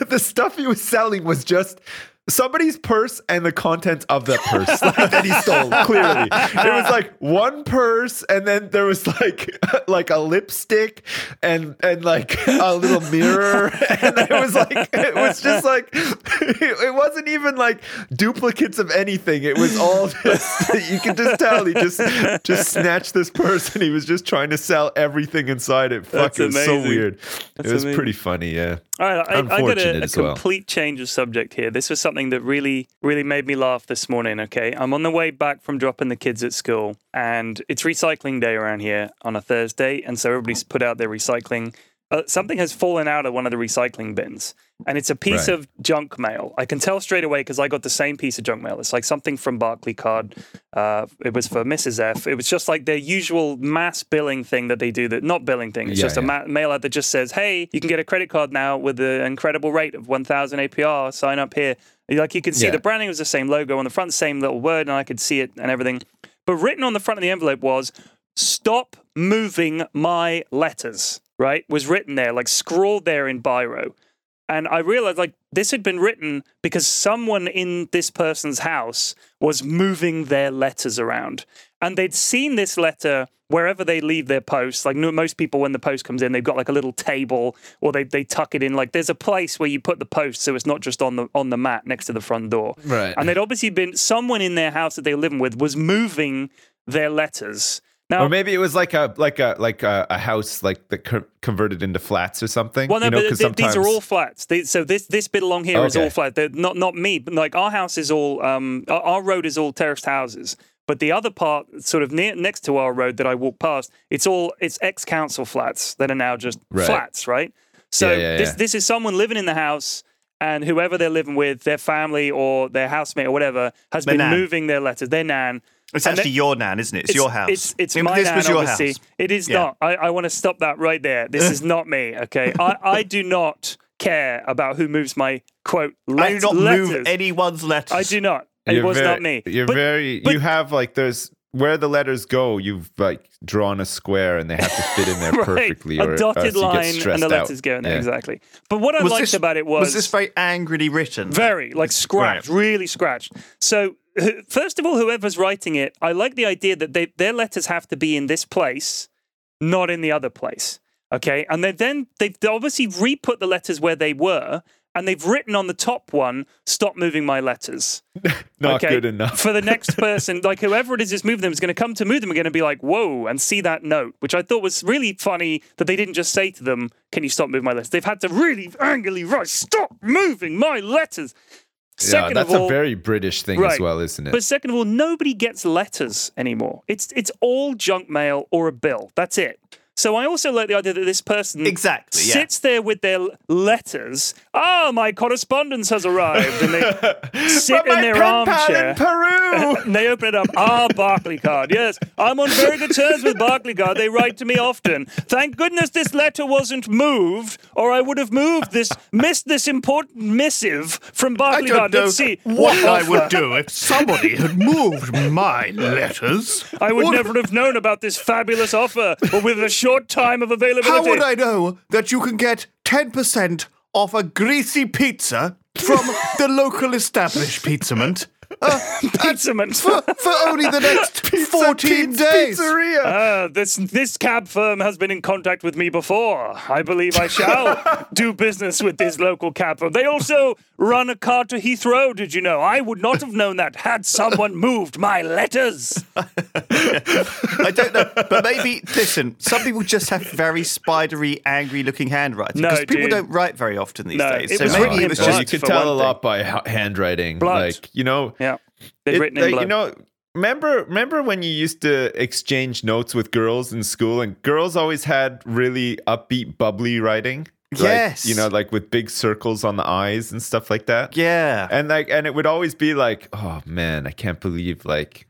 the stuff he was selling was just somebody's purse and the contents of that purse like, that he stole clearly. It was like one purse and then there was like like a lipstick and and like a little mirror. And it was like it was just like it wasn't even like duplicates of anything. It was all just you could just tell he just just snatched this purse and he was just trying to sell everything inside it. Fuck That's it was so weird. That's it was amazing. pretty funny yeah. All right, I, I got a, a as well. complete change of subject here. This was something that really, really made me laugh this morning. Okay, I'm on the way back from dropping the kids at school, and it's recycling day around here on a Thursday, and so everybody's put out their recycling. Uh, something has fallen out of one of the recycling bins, and it's a piece Right. of junk mail. I can tell straight away because I got the same piece of junk mail. It's like something from Barclaycard. Uh, it was for Mrs. F. It was just like their usual mass billing thing that they do. That not billing thing. It's Yeah, just a yeah. ma- mail out that just says, "Hey, you can get a credit card now with an incredible rate of 1,000 APR. Sign up here." Like you can see Yeah. the branding was the same logo on the front, same little word, and I could see it and everything. But written on the front of the envelope was "Stop moving my letters." Right, was written there, like scrawled there in biro. And I realized like this had been written because someone in this person's house was moving their letters around. And they'd seen this letter wherever they leave their post. Like most people, when the post comes in, they've got like a little table or they, they tuck it in. Like there's a place where you put the post so it's not just on the on the mat next to the front door. Right. And they'd obviously been someone in their house that they were living with was moving their letters. Now Or maybe it was like a like a like a, a house like that co- converted into flats or something. Well, no, you know, but th- these are all flats. They, so this this bit along here is Okay. all flat. They're not not me, but like our house is all um our, our road is all terraced houses. But the other part, sort of near next to our road that I walk past, it's all it's ex council flats that are now just Right. flats, right? So Yeah, yeah, this yeah. this is someone living in the house. And whoever they're living with, their family or their housemate or whatever, has Their been nan. moving their letters. Their nan. It's And actually then- your nan, isn't it? It's, your house. It's it's Yeah, my this nan, was your obviously. house. It is Yeah. not. I, I want to stop that right there. This is not me. Okay, I, I do not care about who moves my quote. I do not letters. move anyone's letters. I do not. It You're was very, not me. You're But- very. but- you have like there's where the letters go. You've like drawn a square and they have to fit in there right, perfectly. a or uh, dotted else you get line and stressed the out. letters go in there Yeah. exactly. But what I Was liked this- about it was, Was this very angrily written? Very, like scratched, really scratched. So, wh- first of all, whoever's writing it, I like the idea that they, their letters have to be in this place, not in the other place. Okay. And they then they've obviously re put the letters where they were, and they've written on the top one, stop moving my letters. Not okay? good enough. For the next person, like whoever it is that's moving them is going to come to move them, are going to be like, whoa, and see that note, which I thought was really funny that they didn't just say to them, can you stop moving my letters? They've had to really angrily write, stop moving my letters. Yeah, that's all, a very British thing as well, isn't it? but second of all, nobody gets letters anymore. It's it's all junk mail or a bill. That's it. So I also like the idea that this person Exactly, yeah. sits there with their letters. Ah, my correspondence has arrived, and they sit in their armchair. In Peru. And they open it up. Ah, Barclaycard. Yes, I'm on very good terms with Barclaycard. They write to me often. Thank goodness this letter wasn't moved, or I would have moved this, missed this important missive from Barclaycard. Let's see what I would do if somebody had moved my letters. I would What- never have known about this fabulous offer, or with a short time of availability. How would I know that you can get 10% off a greasy pizza from the local establishment uh, Pizzaman. for, for only the next 14 Pete's days? Pizzeria. Ah, this this cab firm has been in contact with me before. I believe I shall do business with this local cab firm. They also run a car to Heathrow. Did you know? I would not have known that had someone moved my letters. I don't know, but maybe listen. Some people just have very spidery, angry-looking handwriting No, because people dude. don't write very often these No, days. it so was maybe written it was blood. just you can tell one a thing. lot by handwriting. Blood. Like you know, Yeah, they've it- written in like, blood. You know, remember remember when you used to exchange notes with girls in school, and girls always had really upbeat, bubbly writing. Like, Yes. you know, like with big circles on the eyes and stuff like that. yeah. And like, and it would always be like, oh man, I can't believe like.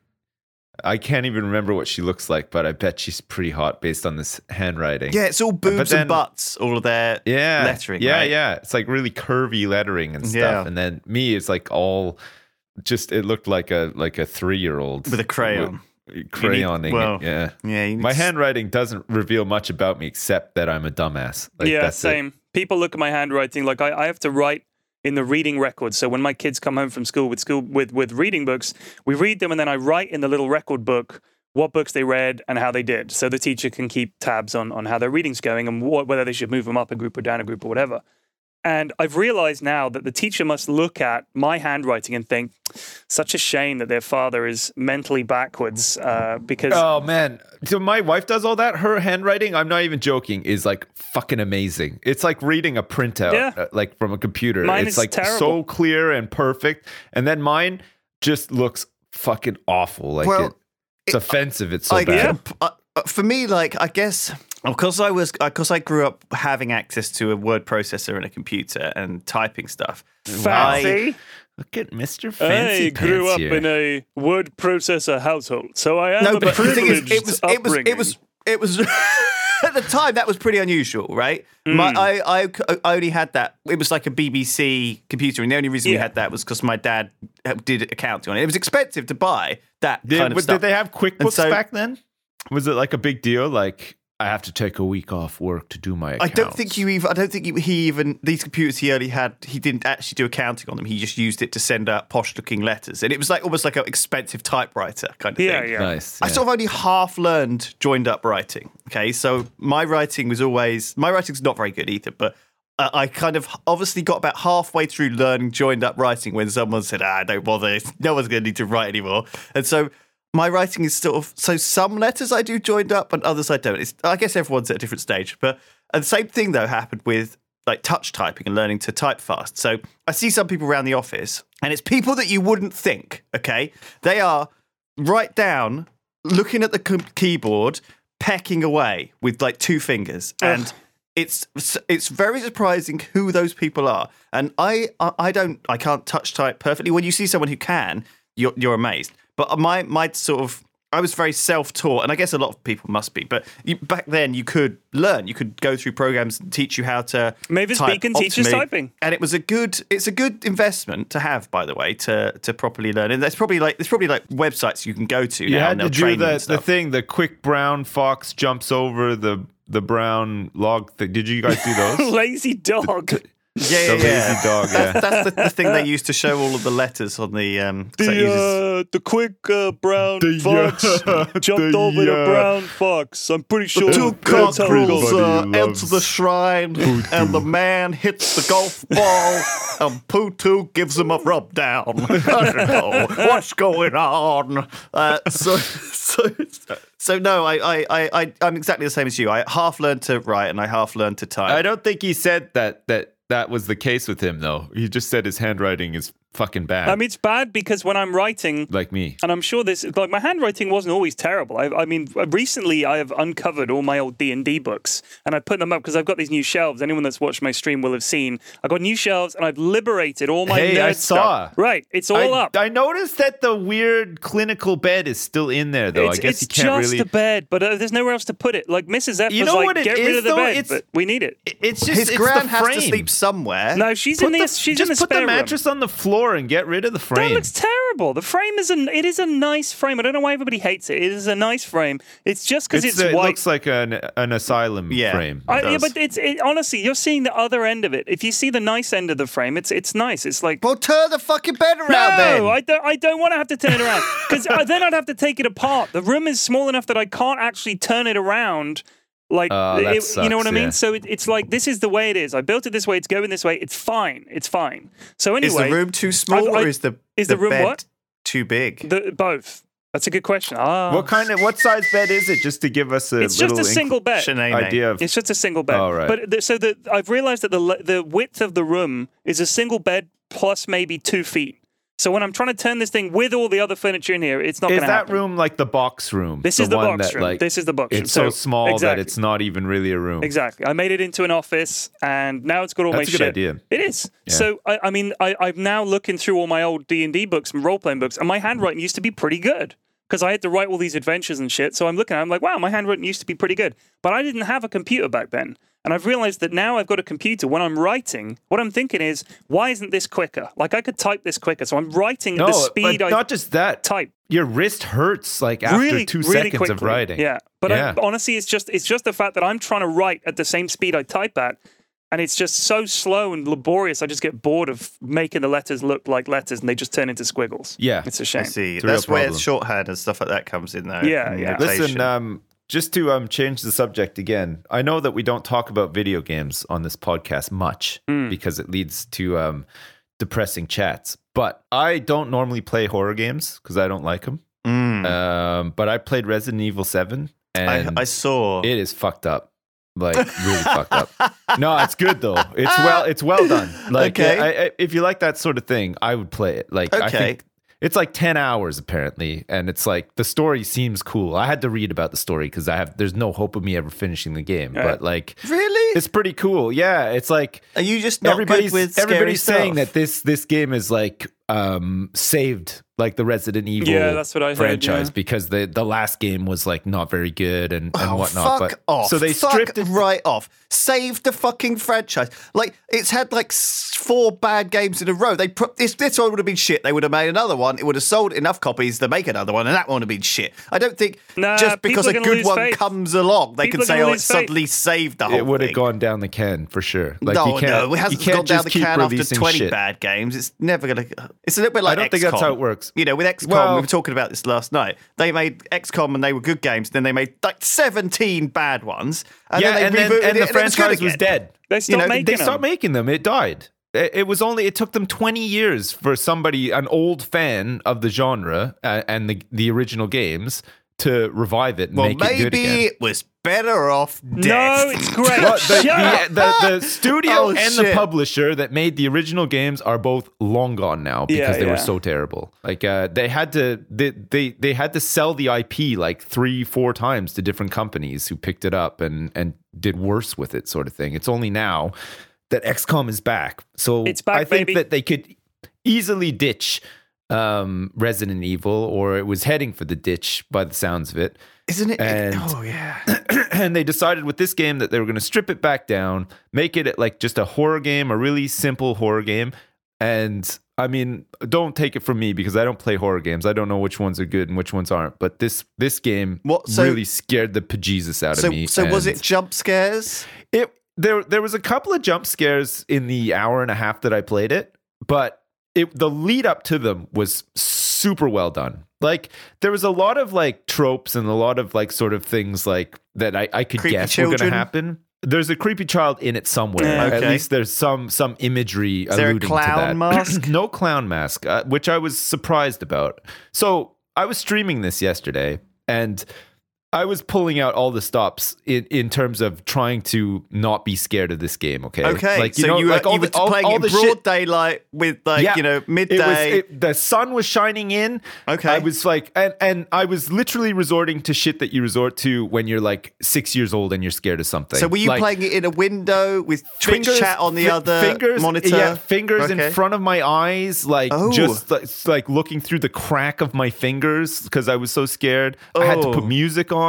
I can't even remember what she looks like, but I bet she's pretty hot based on this handwriting. Yeah, it's all boobs then- and butts, all of their yeah lettering. yeah right? yeah it's like really curvy lettering and stuff Yeah. and then me it's like all just it looked like a like a three-year-old With a crayon. with- crayoning well, yeah Yeah, my to- handwriting doesn't reveal much about me except that i'm a dumbass like, yeah, that's it. same. People look at my handwriting like I, I have to write in the reading record. So when my kids come home from school with school with with reading books, we read them and then I write in the little record book what books they read and how they did, so the teacher can keep tabs on on how their reading's going and what, whether they should move them up a group or down a group or whatever. And I've realized now that the teacher must look at my handwriting and think, such a shame that their father is mentally backwards uh, because Oh man, so my wife does all that. Her handwriting, I'm not even joking, is like fucking amazing. It's like reading a printout, Yeah. uh, like from a computer. Mine it's is like terrible. so clear and perfect, and then mine just looks fucking awful. Like Well, it, it's offensive. It's so like, bad. uh, uh, for me, like I guess because I was because I grew up having access to a word processor and a computer and typing stuff. fancy. Look at Mister Fancy I grew Pants up here. in a word processor household, so I am No, a but the thing is, it was it was it was it was at the time that was pretty unusual, right? Hmm. My, I, I I only had that. It was like a BBC computer, and the only reason we had that was because my dad uh, did accounting on it. It was expensive to buy that Did, kind of was- stuff. did they have QuickBooks so- back then? Was it like a big deal? Like I have to take a week off work to do my. I don't think you even. I don't think he- he even these computers he only had. He didn't actually do accounting on them. He just used it to send out posh-looking letters, and it was like almost like an expensive typewriter kind of Yeah, thing. yeah. Nice. I sort of only half learned joined up writing. Okay, so my writing was always my writing's not very good either, but uh, I kind of obviously got about halfway through learning joined up writing when someone said, "Ah, don't bother, no one's going to need to write anymore," and so. My writing is sort of so some letters I do joined up and others I don't. It's, I guess everyone's at a different stage, but and the same thing though happened with like touch typing and learning to type fast. So I see some people around the office, and it's people that you wouldn't think. Okay, they are right down, looking at the keyboard, pecking away with like two fingers, and it's it's very surprising who those people are. And I I, I don't I can't touch type perfectly. When you see someone who can, you're you're amazed. But my my sort of I was very self-taught, and I guess a lot of people must be. But you, back then, you could learn. You could go through programs and teach you how to. Mavis type Beacon teaches optimally. typing. and it was a good. It's a good investment to have, by the way, to to properly learn. And there's probably like there's probably like websites you can go to You now, had and to do the, the thing, the quick brown fox jumps over the the brown log thing. Did you guys do those? Lazy dog. Yeah, the yeah, lazy yeah. dog, yeah. That's, that's the, the thing they used to show all of the letters on the. Um, 'cause that The, uses- uh, the quick uh, brown The, fox uh, jumped the, over the uh, brown fox. I'm pretty sure Two that's how it Everybody cockerels uh, enter the shrine, and the man hits the golf ball, and Putu gives him a rub down. I don't know what's going on. Uh, so, so, so no, I, I, I, I, I'm exactly the same as you. I half learned to write, and I half learned to type. I don't think he said that that that was the case with him though. He just said his handwriting is fucking bad. I mean, it's bad because when I'm writing, like me. and I'm sure this, like my handwriting wasn't always terrible. I, I mean, recently I have uncovered all my old D and D books, and I put them up because I've got these new shelves. Anyone that's watched my stream will have seen. I got new shelves, and I've liberated all my Hey, nerd I stuff. Right, it's all I, up. I noticed that the weird clinical bed is still in there, though. it's I guess it's you can't just really. a bed, but uh, there's nowhere else to put it. Like Mrs. F You was know like, what it "Get rid of the though? bed," It's- but we need it. It's just His it's gran the has to sleep somewhere. No, she's Put in the, the, she's just in the put spare the room. mattress on the floor and get rid of the frame. That looks terrible. The frame is an it is a nice frame. I don't know why everybody hates it. It is a nice frame. It's just because it's, It's- it white. looks like an an asylum Yeah. frame. I, yeah, but it's it, honestly, you're seeing the other end of it. If you see the nice end of the frame, it's it's nice. It's like Well, turn the fucking bed around no, then. I don't. I don't want to have to turn it around because uh, then I'd have to take it apart. The room is small enough that I can't actually turn it around. Like Oh, that it- you know what I mean? yeah. So it, it's like this is the way it is. I built it this way. It's going this way. It's fine. It's fine. So anyway, is the room too small I- I- or is the is the room bed what? too big? the, both. That's a good question. Ah, What kind of what size bed is it? Just to give us a It's little just a inc- single bed. Idea of. It's just a single bed. Oh, right. But the, so the, I've realized that the the width of the room is a single bed plus maybe two feet. So when I'm trying to turn this thing with all the other furniture in here, it's not Is going to that happen. room like the box room? This is the box that, room. Like, This is the box room. It's so, So- small that exactly. it's not even really a room. Exactly. I made it into an office, and now it's got all my shit. That's my a good shit. idea. It is. Yeah. So I, I mean, I, I'm now looking through all my old D and D books and role playing books, and my handwriting used to be pretty good because I had to write all these adventures and shit. So I'm looking, at it, I'm like, wow, my handwriting used to be pretty good, but I didn't have a computer back then. And I've realized that now I've got a computer. When I'm writing, what I'm thinking is, why isn't this quicker? Like I could type this quicker. So I'm writing No, at the speed but I not just that. type. Your wrist hurts like after really, two really seconds quickly. of writing. Yeah, but Yeah. I, honestly, it's just it's just the fact that I'm trying to write at the same speed I type at, and it's just so slow and laborious. I just get bored of making the letters look like letters, and they just turn into squiggles. Yeah. it's a I shame. see. It's That's where shorthand and stuff like that comes in, though. Yeah, yeah. Listen, um, just to um, change the subject again, I know that we don't talk about video games on this podcast much Hmm. because it leads to um, depressing chats. But I don't normally play horror games because I don't like them. Mm. Um, but I played Resident Evil 7 I, and I saw. it is fucked up. Like really fucked up. No, it's good though. It's well it's well done. Like Okay. I, I, if you like that sort of thing, I would play it. Like I Okay. think it's like 10 hours apparently and it's like the story seems cool. I had to read about the story cuz I have there's no hope of me ever finishing the game, Right. but like really? it's pretty cool. Yeah, it's like Are you just not everybody's good with scary everybody's saying that this this game is like um saved like the Resident Evil Yeah, that's what I heard, franchise yeah. because the the last game was like not very good and, and Oh, whatnot. fuck but off. so they Fuck stripped it. right off. Saved the fucking franchise. Like it's had like four bad games in a row. They put this this one would have been shit. They would have made another one. It would have sold enough copies to make another one, and that one would have been shit. I don't think Nah, just because a good one faith. comes along, they People can say, "Oh, it faith." suddenly saved the whole It would have gone down the can for sure. Like no, you can't, no, it you hasn't can't gone down just the keep can after releasing 20 shit. bad games. It's never going to. It's a little bit like I don't think that's how it works. You know, with XCOM, Well- we were talking about this last night. They made XCOM and they were good games. Then they made like 17 bad ones. And yeah, then and they then and it the and it was franchise was dead. They stopped know, making They them. stopped making them. It died. It, it was only. It took them twenty years for somebody, an old fan of the genre uh, and the the original games, to revive it and Well, make it good maybe again. it was better off dead. No, it's great. Well, the, up. the, the, the studio Oh, and the publisher that made the original games are both long gone now because Yeah, they were so terrible. Like uh, they had to they, they they had to sell the IP like three four times to different companies who picked it up and and did worse with it, sort of thing. It's only now that XCOM is back, so It's back, I think baby. that they could easily ditch um, Resident Evil, or it was heading for the ditch by the sounds of it Isn't it? And- oh, yeah. and they decided with this game that they were going to strip it back down, make it like just a horror game, a really simple horror game. And I mean, don't take it from me because I don't play horror games. I don't know which ones are good and which ones aren't. But this this game What- so- really scared the bejesus out So, of me. so was it jump scares? It there there was a couple of jump scares in the hour and a half that I played it, but it the lead up to them was super well done. Like there was a lot of like tropes and a lot of like sort of things like that I, I could Creepy guess were gonna happen. There's a creepy child in it somewhere. Yeah. At least there's some some imagery Is there a alluding to clown that. mask? no clown mask, uh, which I was surprised about. So I was streaming this yesterday, and I was pulling out all the stops in, in terms of trying to not be scared of this game. Okay. Okay, Like so know, you were, like all you were all, playing all in the broad shit daylight with like Yeah. you know It was midday. it, the sun was shining in. Okay. I was like, and and I was literally resorting to shit that you resort to when you're like six years old and you're scared of something. so were you Like, playing it in a window with Twitch fingers- chat on the fi- other fingers, monitor? Yeah, fingers Okay. in front of my eyes, like Oh. just like, like looking through the crack of my fingers because I was so scared. I had to Oh. put music on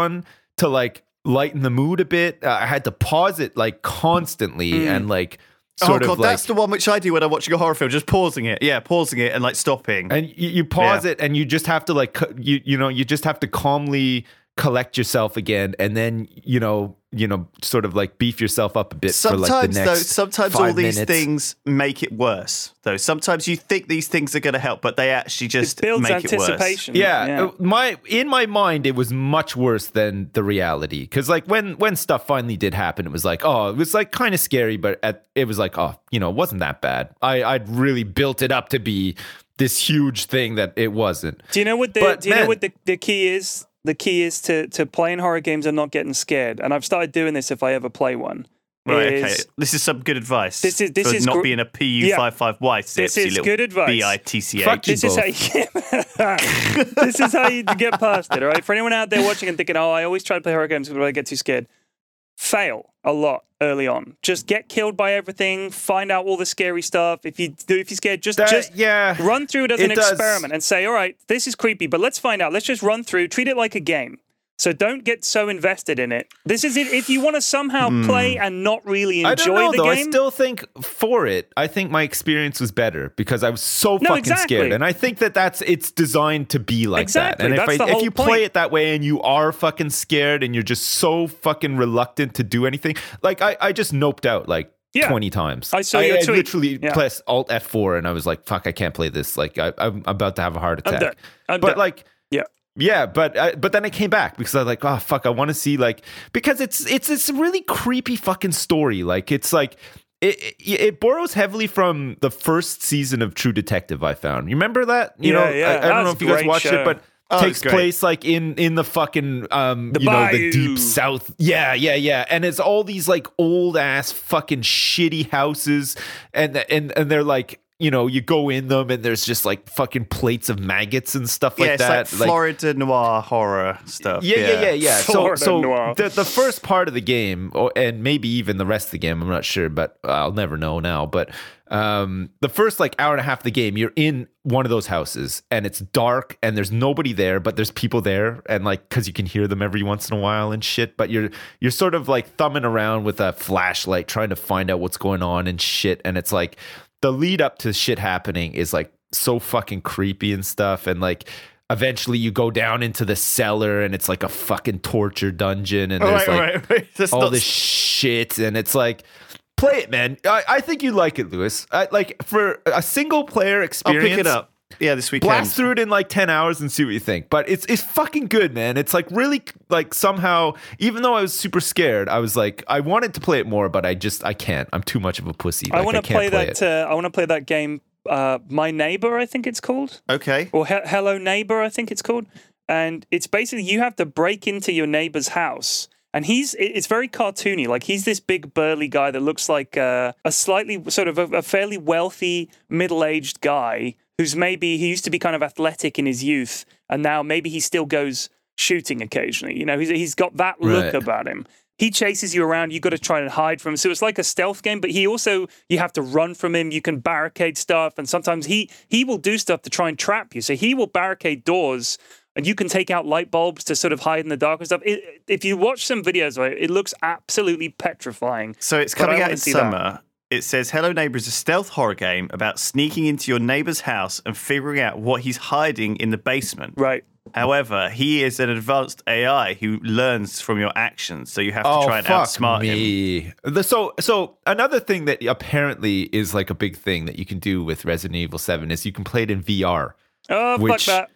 to like lighten the mood a bit. Uh, I had to pause it like constantly and like Oh sort god, of like that's the one which I do when I'm watching a horror film, just pausing it. Yeah, pausing it and like stopping. and you, you pause Yeah. it and you just have to like you you know you just have to calmly collect yourself again and then you know you know sort of like beef yourself up a bit for like sometimes the though, next sometimes all these minutes. things make it worse. Though sometimes you think these things are going to help, but they actually just It builds make it worse. anticipation. yeah, uh, my in my mind it was much worse than the reality because like when when stuff finally did happen it was like oh it was like kind of scary but at, it was like oh you know it wasn't that bad i i'd really built it up to be this huge thing that it wasn't Do you know what the But, Do you know what the, the key is? The key is to to playing horror games and not getting scared. And I've started doing this if I ever play one. Right, is- okay. This is some good advice. This is- this is not gr- being a PU five five Y This is good advice. B I T C H. This is how you this is how you get past it. All right. For anyone out there watching and thinking, "Oh, I always try to play horror games but I get too scared," fail a lot early on. Just get killed by everything. Find out all the scary stuff. If you do, if you're scared, just That- just yeah run through it as It an does. experiment and say, "All right, this is creepy, but let's find out. Let's just run through. Treat it like a game." So don't get so invested in it. This is it. If you want to somehow hmm. play and not really enjoy. I don't know the though. game, I still think for it, I think my experience was better because I was so No, fucking exactly. scared, and I think that that's it's designed to be like Exactly, that. And if, I, if you play point. it that way and you are fucking scared and you're just so fucking reluctant to do anything, like I, I just noped out like. Yeah. 20 times. I saw your tweet. literally Yeah. pressed Alt F4 and I was like, fuck, I can't play this. Like, I, I'm about to have a heart I'm attack. I'm but done. like, yeah. but uh, but then I came back because I was like, oh fuck, I want to see like because it's it's it's a really creepy fucking story. Like it's like it, it it borrows heavily from the first season of True Detective. I found. You remember that? You Yeah, know, yeah. I, I don't know if you guys watched show. it, but. Oh, takes place like in in the fucking um The you know bayou. the deep south yeah yeah yeah and it's all these like old ass fucking shitty houses and and and they're like you know you go in them and there's just like fucking plates of maggots and stuff like yeah, it's that like Florida noir horror stuff. yeah, yeah, yeah, yeah. So, so the the first part of the game, or, and maybe even the rest of the game, I'm not sure, but I'll never know now. But um, the first like hour and a half of the game, you're in one of those houses, and it's dark, and there's nobody there, but there's people there, and like because you can hear them every once in a while and shit. But you're you're sort of like thumbing around with a flashlight, trying to find out what's going on and shit, and it's like the lead up to shit happening is like so fucking creepy and stuff and like eventually you go down into the cellar and it's like a fucking torture dungeon and there's right, like right, right. All not- this shit and it's like play it man i, I think you like it lewis I, like for a single player I'll experience pick it up. Yeah, this weekend. blast through it in like 10 hours and see what you think but it's it's fucking good man it's like really like somehow even though i was super scared i was like i wanted to play it more but i just i can't i'm too much of a pussy I Like, want to can't play, that. Uh, I want to play that game. Uh, My neighbor, I think it's called, Okay. or he- Hello Neighbor, I think it's called. And it's basically you have to break into your neighbor's house. And he's it's very cartoony. Like he's this big burly guy that looks like uh, a slightly sort of a, a fairly wealthy middle aged guy who's maybe he used to be kind of athletic in his youth, and now maybe he still goes shooting occasionally. You know, he's he's got that look Right. about him. He chases you around. You've got to try and hide from him. So it's like a stealth game. But he also you have to run from him. You can barricade stuff, and sometimes he he will do stuff to try and trap you. So he will barricade doors, and you can take out light bulbs to sort of hide in the dark and stuff. It, if you watch some videos, right, it looks absolutely petrifying. So it's coming out in see that. summer. It says Hello Neighbor is a stealth horror game about sneaking into your neighbor's house and figuring out what he's hiding in the basement. Right. However, he is an advanced AI who learns from your actions, so you have to Oh try and fuck outsmart him. me! The- so so another thing that apparently is like a big thing that you can do with Resident Evil Seven is you can play it in VR. Oh Which- fuck that!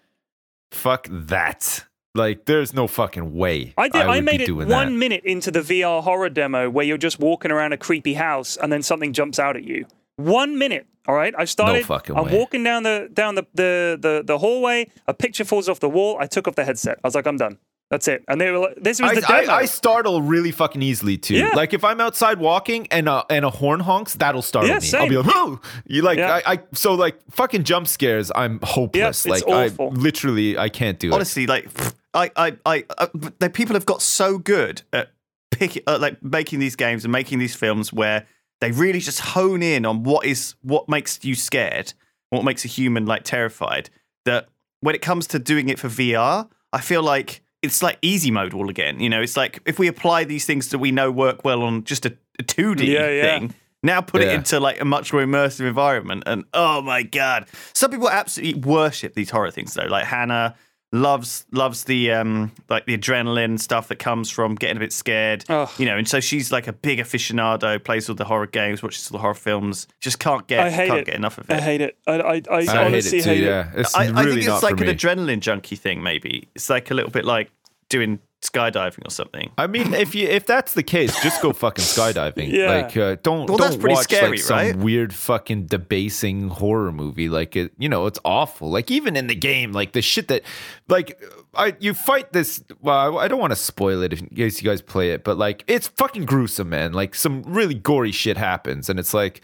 Fuck that! Like there's no fucking way. I did. I, would be made it doing one that. minute into the VR horror demo where you're just walking around a creepy house and then something jumps out at you. One minute. All right. I started. fucking I'm way. walking down the down the, the the the hallway. A picture falls off the wall. I took off the headset. I was like, I'm done. That's it. And they were like, this was I, the demo. I, I startle really fucking easily too. Yeah. Like if I'm outside walking and a, and a horn honks, that'll startle Yeah, me. I'll be like, "Whoa!" You like Yeah. I, I so like fucking jump scares. I'm hopeless. it's like awful. I literally I can't do it. honestly, like I, I, I, I the people have got so good at picking, uh, like making these games and making these films where they really just hone in on what is what makes you scared, what makes a human like terrified. That when it comes to doing it for VR, I feel like it's like easy mode all again. You know, it's like if we apply these things that we know work well on just a, a 2D Yeah, yeah. thing. Now put it into like a much more immersive environment, and oh my god, some people absolutely worship these horror things though. Like Hannah loves loves the um like the adrenaline stuff that comes from getting a bit scared, Ugh. you know. And so she's like a big aficionado, plays all the horror games, watches all the horror films. Just can't get I hate can't it. get enough of it I hate it. I, I, I, I hate honestly it too. hate it. yeah, it's I, really I think not it's like an me. adrenaline junkie thing. Maybe it's like a little bit like doing skydiving or something. I mean, if you if that's the case, just go fucking skydiving. Yeah. Like, uh, don't Well, don't watch scary, like some right? weird fucking debasing horror movie. Like, it, you know, it's awful. Like even in the game, like the shit that, like, I you fight this. Well, I I don't want to spoil it in case you guys play it, but like, it's fucking gruesome, man. Like some really gory shit happens, and it's like.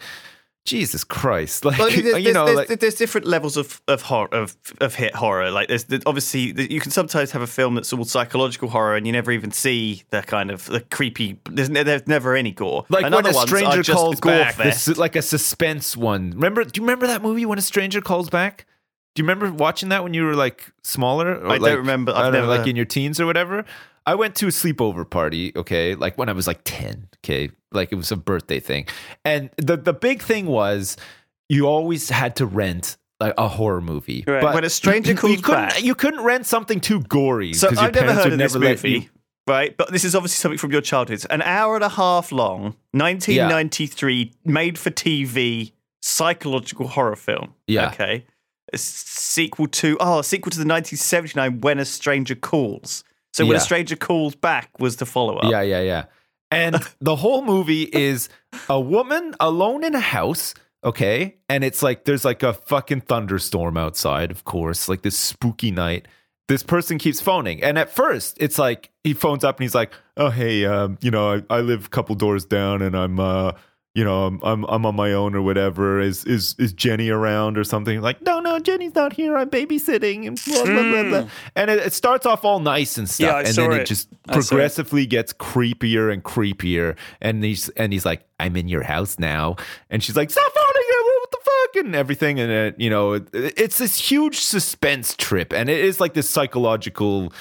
Jesus Christ! Like Well, I mean, there's, you know, there's, like, there's different levels of of horror of of hit horror. Like there's the, obviously you can sometimes have a film that's all psychological horror, and you never even see the kind of the creepy. There's, there's never any gore. Like and when a stranger calls gore back, this like a suspense one. Remember? Do you remember that movie when a stranger calls back? Do you remember watching that when you were like smaller? Or I don't remember. I I've don't know, like in your teens or whatever. I went to a sleepover party. Okay, like when I was like ten. Okay, like it was a birthday thing, and the the big thing was you always had to rent. Like a horror movie, Right. but When a stranger you- calls you couldn't, back- you couldn't rent something too gory. So I've never heard of this never you- movie, right? But this is obviously something from your childhood. An hour and a half long, 1993, made for TV psychological horror film. Yeah. Okay. A sequel to oh, a sequel to the 1979 When a Stranger Calls. So when Yeah. a stranger calls back was the follow up. Yeah, yeah, yeah. And the whole movie is a woman alone in a house, okay? And it's like there's like a fucking thunderstorm outside, of course, like this spooky night. This person keeps phoning. And at first, it's like he phones up and he's like, "Oh, hey, um, you know, I, I live a couple doors down and I'm uh you know, I'm, I'm I'm on my own or whatever. Is is is Jenny around or something? Like, no, no, Jenny's not here. I'm babysitting and blah blah blah. blah. Hmm. And it, it starts off all nice and stuff, Yeah, and then it, it. just I it. progressively gets creepier and creepier. And he's and he's like, "I'm in your house now," and she's like, "Stop phoning him! What the fuck?" And everything, and it, you know, it, it's this huge suspense trip, and it is like this psychological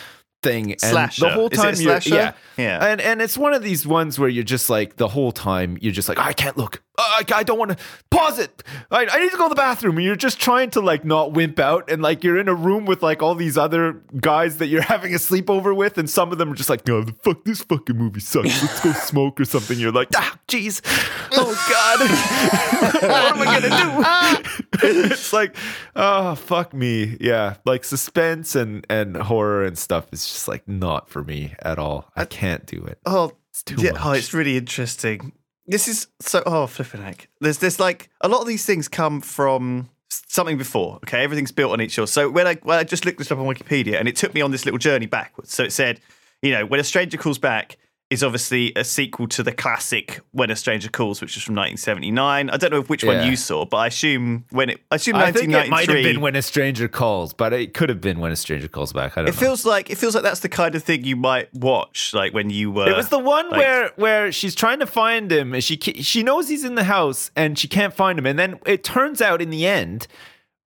thing. And Slasher. the whole Is it a time, you're, slasher? yeah, Yeah. and and it's one of these ones where you're just like the whole time you're just like oh, I can't look. I, I don't want to pause it. I, I need to go to the bathroom. And you're just trying to like not wimp out, and like you're in a room with like all these other guys that you're having a sleepover with, and some of them are just like, no, the fuck, this fucking movie sucks. Let's go smoke or something. You're like, ah, jeez, oh god, what am I gonna do? it's like, oh fuck me, yeah. Like suspense and and horror and stuff is just like not for me at all. I can't do it. Oh, It's too yeah, much. oh, it's really interesting. This is so oh flipping heck. There's there's like a lot of these things come from something before. Okay, everything's built on each other. So when I when I just looked this up on Wikipedia and it took me on this little journey backwards. So it said, you know, when a stranger calls back is obviously a sequel to the classic When a Stranger Calls, which is from 1979. I don't know which Yeah. one you saw, but I assume when it I assume I think it might have 1993. been when a stranger calls, but it could have been when a stranger calls back. I don't it know. feels like it feels like that's the kind of thing you might watch, like when you were. it was the one like- where where she's trying to find him, and she she knows he's in the house, and she can't find him, and then it turns out in the end.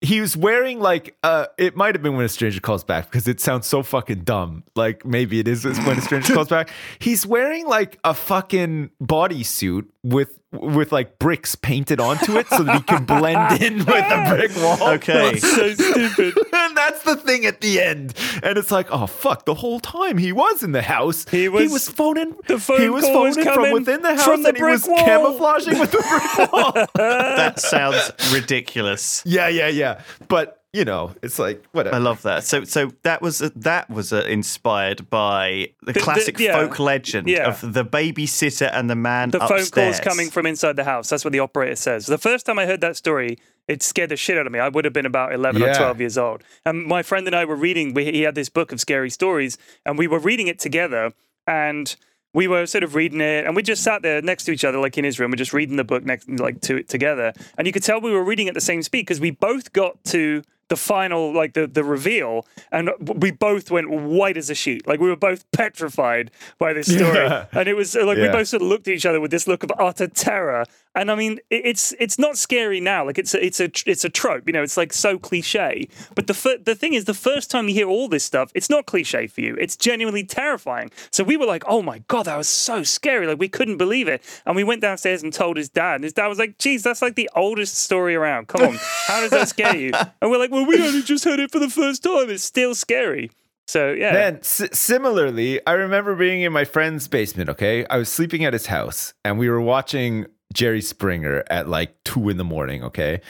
He was wearing like uh it might have been when a stranger calls back because it sounds so fucking dumb. Like maybe it is when a stranger calls back. He's wearing like a fucking bodysuit with with like bricks painted onto it so that he can blend in with the brick wall. Okay. so stupid. and that's the thing at the end. And it's like, oh fuck! The whole time he was in the house, He was- phoning. the phone he was call was phoning coming from within the house, from the and he was wall. camouflaging with the brick wall. that sounds ridiculous. yeah, yeah, yeah. But you know, it's like whatever. I love that. So, so that was uh, that was uh, inspired by the, the- classic yeah. folk legend Yeah. of the babysitter and the man The phone calls coming from inside the house. That's what the operator says. The first time I heard that story, it scared the shit out of me. I would have been about 11 or 12 years old. And my friend and I were reading, we, he had this book of scary stories, and we were reading it together. And we were sort of reading it, and we just sat there next to each other, like in his room, we're just reading the book next, like to it together. And you could tell we were reading at the same speed because we both got to the final, like the the reveal, and we both went white as a sheet. Like we were both petrified by this story, Yeah. and it was like we both sort of looked at each other with this look of utter terror. And I mean, it's it's not scary now. Like it's a, it's a it's a trope. You know, it's like so cliche. But the fir- the thing is, the first time you hear all this stuff, it's not cliche for you. It's genuinely terrifying. So we were like, oh my god, that was so scary. Like we couldn't believe it. And we went downstairs and told his dad. And his dad was like, geez, that's like the oldest story around. Come on, how does that scare you? And we're like, well, we only just heard it for the first time. It's still scary. So yeah. Then, s- similarly, I remember being in my friend's basement. Okay, I was sleeping at his house, and we were watching Jerry Springer at like two in the morning. Okay,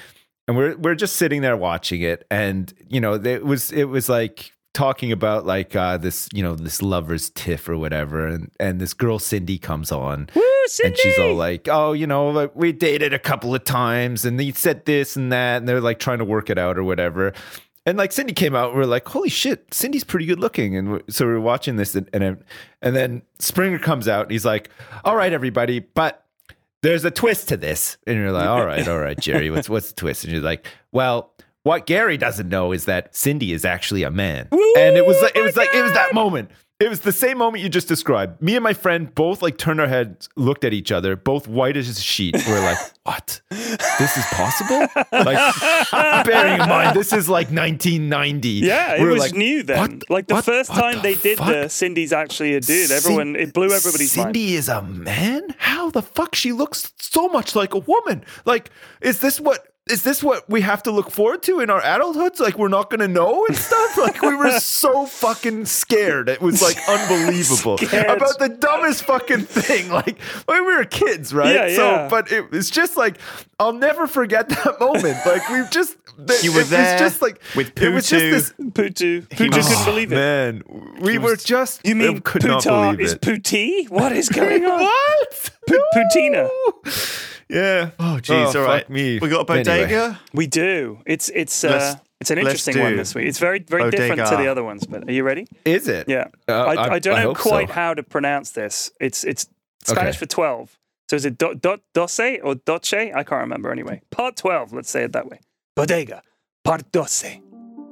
and we're we're just sitting there watching it, and you know, it was it was like talking about like uh, this, you know, this lovers tiff or whatever, and and this girl Cindy comes on, Woo, and she's all like, "Oh, you know, like, we dated a couple of times, and he said this and that, and they're like trying to work it out or whatever." And like Cindy came out, and we're like, "Holy shit, Cindy's pretty good looking." And we- so we we're watching this, and and, and then Springer comes out, and he's like, "All right, everybody, but there's a twist to this." And you're like, "All right, all right, Jerry, what's what's the twist?" And you're like, "Well." What Gary doesn't know is that Cindy is actually a man, and it was like it was like it was that moment. It was the same moment you just described. Me and my friend both like turned our heads, looked at each other, both white as a sheet. We're like, "What? This is possible?" Like, bearing in mind this is like 1990. Yeah, it We're was like, new then. "What? Like the What? first What time the they did fuck? the Cindy's actually a dude. Everyone, it blew everybody's mind. Cindy is a man? How the fuck she looks so much like a woman? Like, is this what is this what we have to look forward to in our adulthoods? Like we're not gonna know and stuff? Like we were so fucking scared. It was like unbelievable. About the dumbest fucking thing. Like when we were kids, right? Yeah, so yeah. but it was just like I'll never forget that moment. Like we've just You were it there was just like with it was just this. He Putu was- couldn't believe it. Man, we were just You mean could not believe is it. Puti? What is going on? What? Pu- Putina. Yeah. Oh, jeez, all fuck right. me. We got a Anyway. bodega. We do. It's it's uh, it's an interesting one this week. It's very very different to the other ones. But are you ready? Is it? Yeah. Uh, I, I, don't know quite so. how to pronounce this. It's it's Spanish Okay. for twelve. So is it do, do, doce or doce? I can't remember anyway. Part twelve. Let's say it that way. Bodega. Part doce.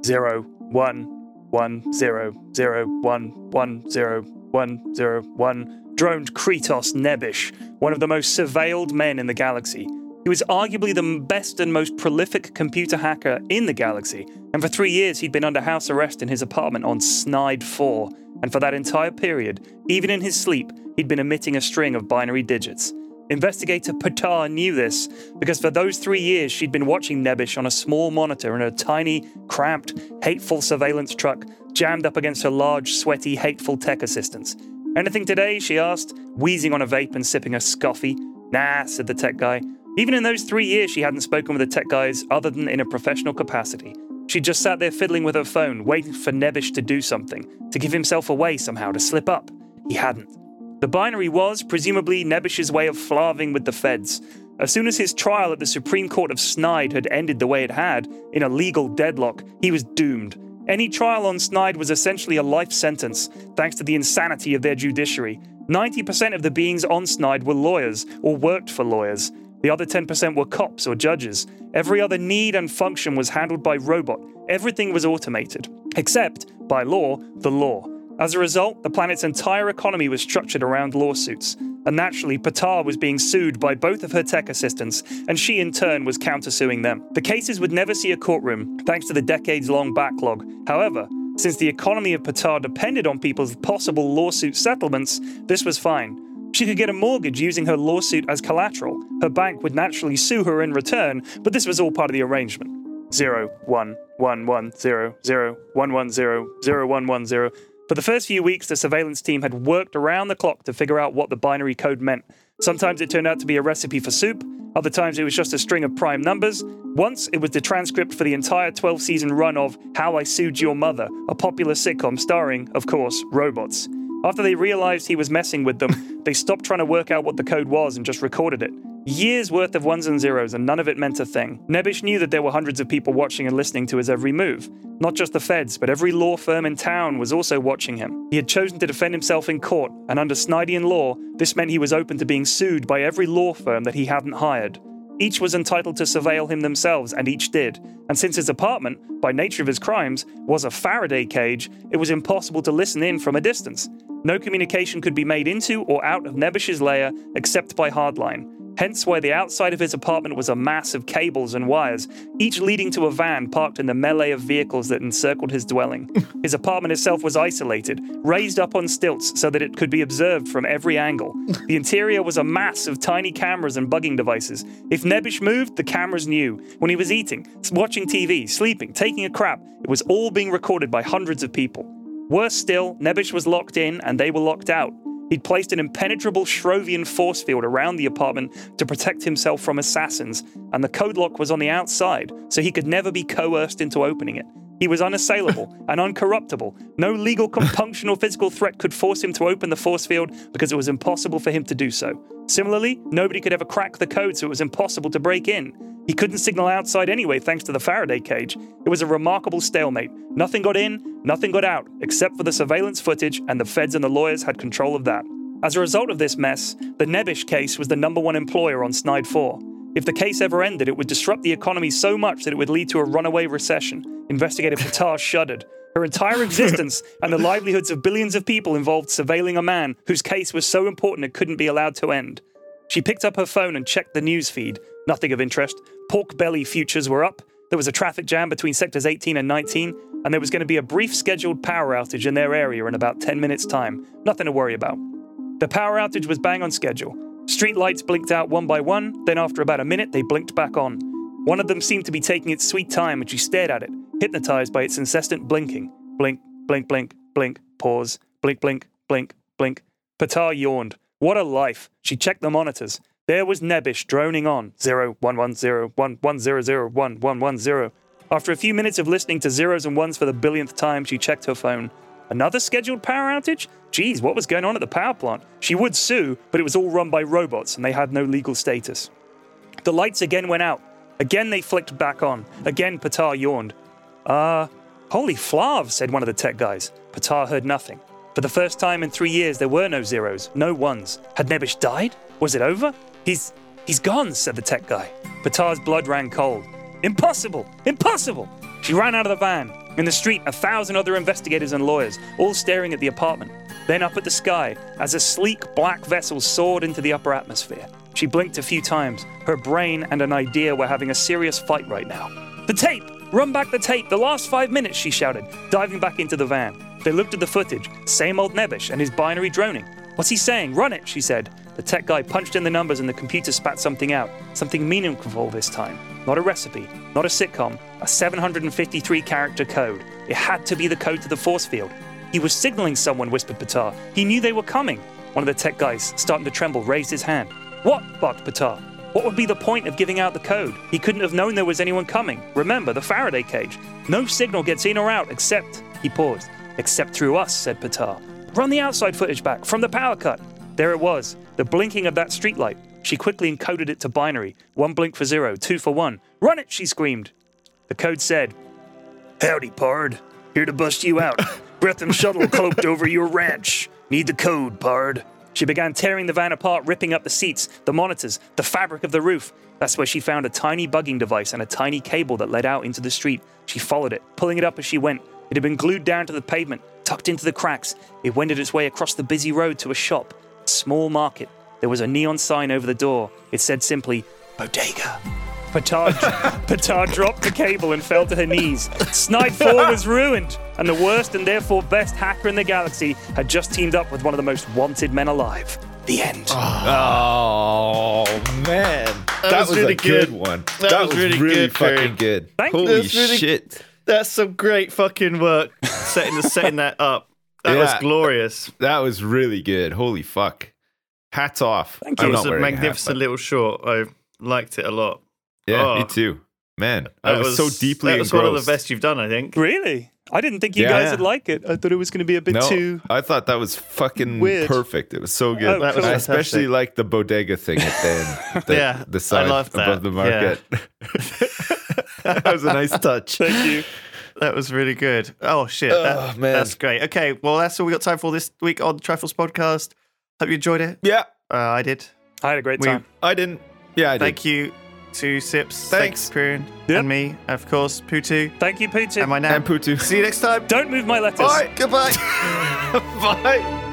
Zero one one zero zero one one zero one zero one. Droned Kretos Nebish, one of the most surveilled men in the galaxy. He was arguably the best and most prolific computer hacker in the galaxy, and for three years he'd been under house arrest in his apartment on Snide 4. And for that entire period, even in his sleep, he'd been emitting a string of binary digits. Investigator Patar knew this because for those three years she'd been watching Nebish on a small monitor in a tiny, cramped, hateful surveillance truck jammed up against her large, sweaty, hateful tech assistants. Anything today? she asked, wheezing on a vape and sipping a scoffy. Nah, said the tech guy. Even in those three years, she hadn't spoken with the tech guys other than in a professional capacity. She just sat there fiddling with her phone, waiting for Nebish to do something, to give himself away somehow, to slip up. He hadn't. The binary was, presumably, Nebish's way of flarving with the feds. As soon as his trial at the Supreme Court of Snide had ended the way it had, in a legal deadlock, he was doomed. Any trial on Snide was essentially a life sentence, thanks to the insanity of their judiciary. 90% of the beings on Snide were lawyers or worked for lawyers. The other 10% were cops or judges. Every other need and function was handled by robot. Everything was automated. Except, by law, the law. As a result, the planet's entire economy was structured around lawsuits. And naturally, Patar was being sued by both of her tech assistants, and she in turn was countersuing them. The cases would never see a courtroom, thanks to the decades long backlog. However, since the economy of Patar depended on people's possible lawsuit settlements, this was fine. She could get a mortgage using her lawsuit as collateral. Her bank would naturally sue her in return, but this was all part of the arrangement. Zero, one, one, one, zero, zero, one, one, zero, zero, one, one, zero. For the first few weeks, the surveillance team had worked around the clock to figure out what the binary code meant. Sometimes it turned out to be a recipe for soup, Other times it was just a string of prime numbers. Once it was the transcript for the entire 12 season run of How I Sued Your Mother, a popular sitcom starring, of course, robots. After they realized he was messing with them, they stopped trying to work out what the code was and just recorded it. Years worth of ones and zeros, and none of it meant a thing. Nebish knew that there were hundreds of people watching and listening to his every move. Not just the feds, but every law firm in town was also watching him. He had chosen to defend himself in court, and under Snydian law, this meant he was open to being sued by every law firm that he hadn't hired. Each was entitled to surveil him themselves, and each did. And since his apartment, by nature of his crimes, was a Faraday cage, it was impossible to listen in from a distance. No communication could be made into or out of Nebish's lair except by hardline. Hence why the outside of his apartment was a mass of cables and wires, each leading to a van parked in the melee of vehicles that encircled his dwelling. his apartment itself was isolated, raised up on stilts so that it could be observed from every angle. The interior was a mass of tiny cameras and bugging devices. If Nebish moved, the cameras knew. When he was eating, watching TV, sleeping, taking a crap, it was all being recorded by hundreds of people. Worse still, Nebish was locked in and they were locked out. He'd placed an impenetrable Shrovian force field around the apartment to protect himself from assassins, and the code lock was on the outside, so he could never be coerced into opening it. He was unassailable and uncorruptible. No legal compunction or physical threat could force him to open the force field because it was impossible for him to do so. Similarly, nobody could ever crack the code, so it was impossible to break in. He couldn't signal outside anyway, thanks to the Faraday cage. It was a remarkable stalemate. Nothing got in, nothing got out, except for the surveillance footage, and the feds and the lawyers had control of that. As a result of this mess, the Nebish case was the number one employer on Snide 4. If the case ever ended, it would disrupt the economy so much that it would lead to a runaway recession. Investigator Patar shuddered. Her entire existence and the livelihoods of billions of people involved surveilling a man whose case was so important it couldn't be allowed to end. She picked up her phone and checked the news feed. Nothing of interest. Pork belly futures were up. There was a traffic jam between sectors 18 and 19, and there was going to be a brief scheduled power outage in their area in about 10 minutes' time. Nothing to worry about. The power outage was bang on schedule. Street lights blinked out one by one, then after about a minute, they blinked back on. One of them seemed to be taking its sweet time, and she stared at it, hypnotized by its incessant blinking. Blink, blink, blink, blink, pause, blink, blink, blink, blink. Patar yawned. What a life. She checked the monitors. There was Nebish droning on. Zero, one, one, zero, one, one, zero, zero, one, one, one, zero. After a few minutes of listening to zeros and ones for the billionth time, she checked her phone. Another scheduled power outage? Geez, what was going on at the power plant? She would sue, but it was all run by robots and they had no legal status. The lights again went out. Again they flicked back on. Again Patar yawned. Uh, holy flav, said one of the tech guys. Patar heard nothing. For the first time in three years, there were no zeros, no ones. Had Nebish died? Was it over? He's. he's gone, said the tech guy. Patar's blood ran cold. Impossible! Impossible! She ran out of the van. In the street, a thousand other investigators and lawyers, all staring at the apartment. Then up at the sky, as a sleek black vessel soared into the upper atmosphere. She blinked a few times. Her brain and an idea were having a serious fight right now. The tape! Run back the tape! The last five minutes, she shouted, diving back into the van. They looked at the footage. Same old Nebish and his binary droning. What's he saying? Run it, she said. The tech guy punched in the numbers and the computer spat something out. Something meaningful this time. Not a recipe, not a sitcom, a 753 character code. It had to be the code to the force field. He was signaling someone, whispered Patar. He knew they were coming. One of the tech guys, starting to tremble, raised his hand. What? barked Patar. What would be the point of giving out the code? He couldn't have known there was anyone coming. Remember, the Faraday cage. No signal gets in or out except. He paused. Except through us, said Patar. Run the outside footage back from the power cut. There it was, the blinking of that streetlight. She quickly encoded it to binary one blink for zero, two for one. Run it, she screamed. The code said, Howdy, Pard. Here to bust you out. Breatham shuttle cloaked over your ranch. Need the code, Pard. She began tearing the van apart, ripping up the seats, the monitors, the fabric of the roof. That's where she found a tiny bugging device and a tiny cable that led out into the street. She followed it, pulling it up as she went. It had been glued down to the pavement, tucked into the cracks. It wended its way across the busy road to a shop, a small market. There was a neon sign over the door. It said simply, Bodega. Petard, Petard dropped the cable and fell to her knees. Snide 4 was ruined, and the worst and therefore best hacker in the galaxy had just teamed up with one of the most wanted men alive. The end. Ah. Oh man, that, was was, really a good, good. one. That That, was was, really really, good, fucking Karen. good. Thank. Holy That's really- shit! That's some great fucking work setting setting that up. That was glorious. That was really good. Holy fuck! Hats off. Thank you. It was a wearing a hat, magnificent little short. I Liked it a lot. Yeah, Oh. me too. Man, I That was, so deeply That was engrossed. one of the best you've done, I think. Really? I didn't think you Yeah. guys would like it. I thought it was going to be a bit no, too. I thought that was fucking Weird. perfect. It was so good. Oh, That was I fantastic. especially liked the bodega thing at the end. The, Yeah, the sign I love that. above the market. that was a nice touch. Thank you. That was really good. Oh shit! Oh, that- man. that's great. Okay, well that's all we got time for this week on Triforce Podcast. Hope you enjoyed it. Yeah, Uh, I did. I had a great We- time. I didn't. Yeah, I did. Thank you to Sips, Thanks. Pyrian, Yep. and me, of course, Putu, Thank you, Putin. and my nan. And Putu. See you next time. Don't move my letters. Bye. Goodbye. Bye.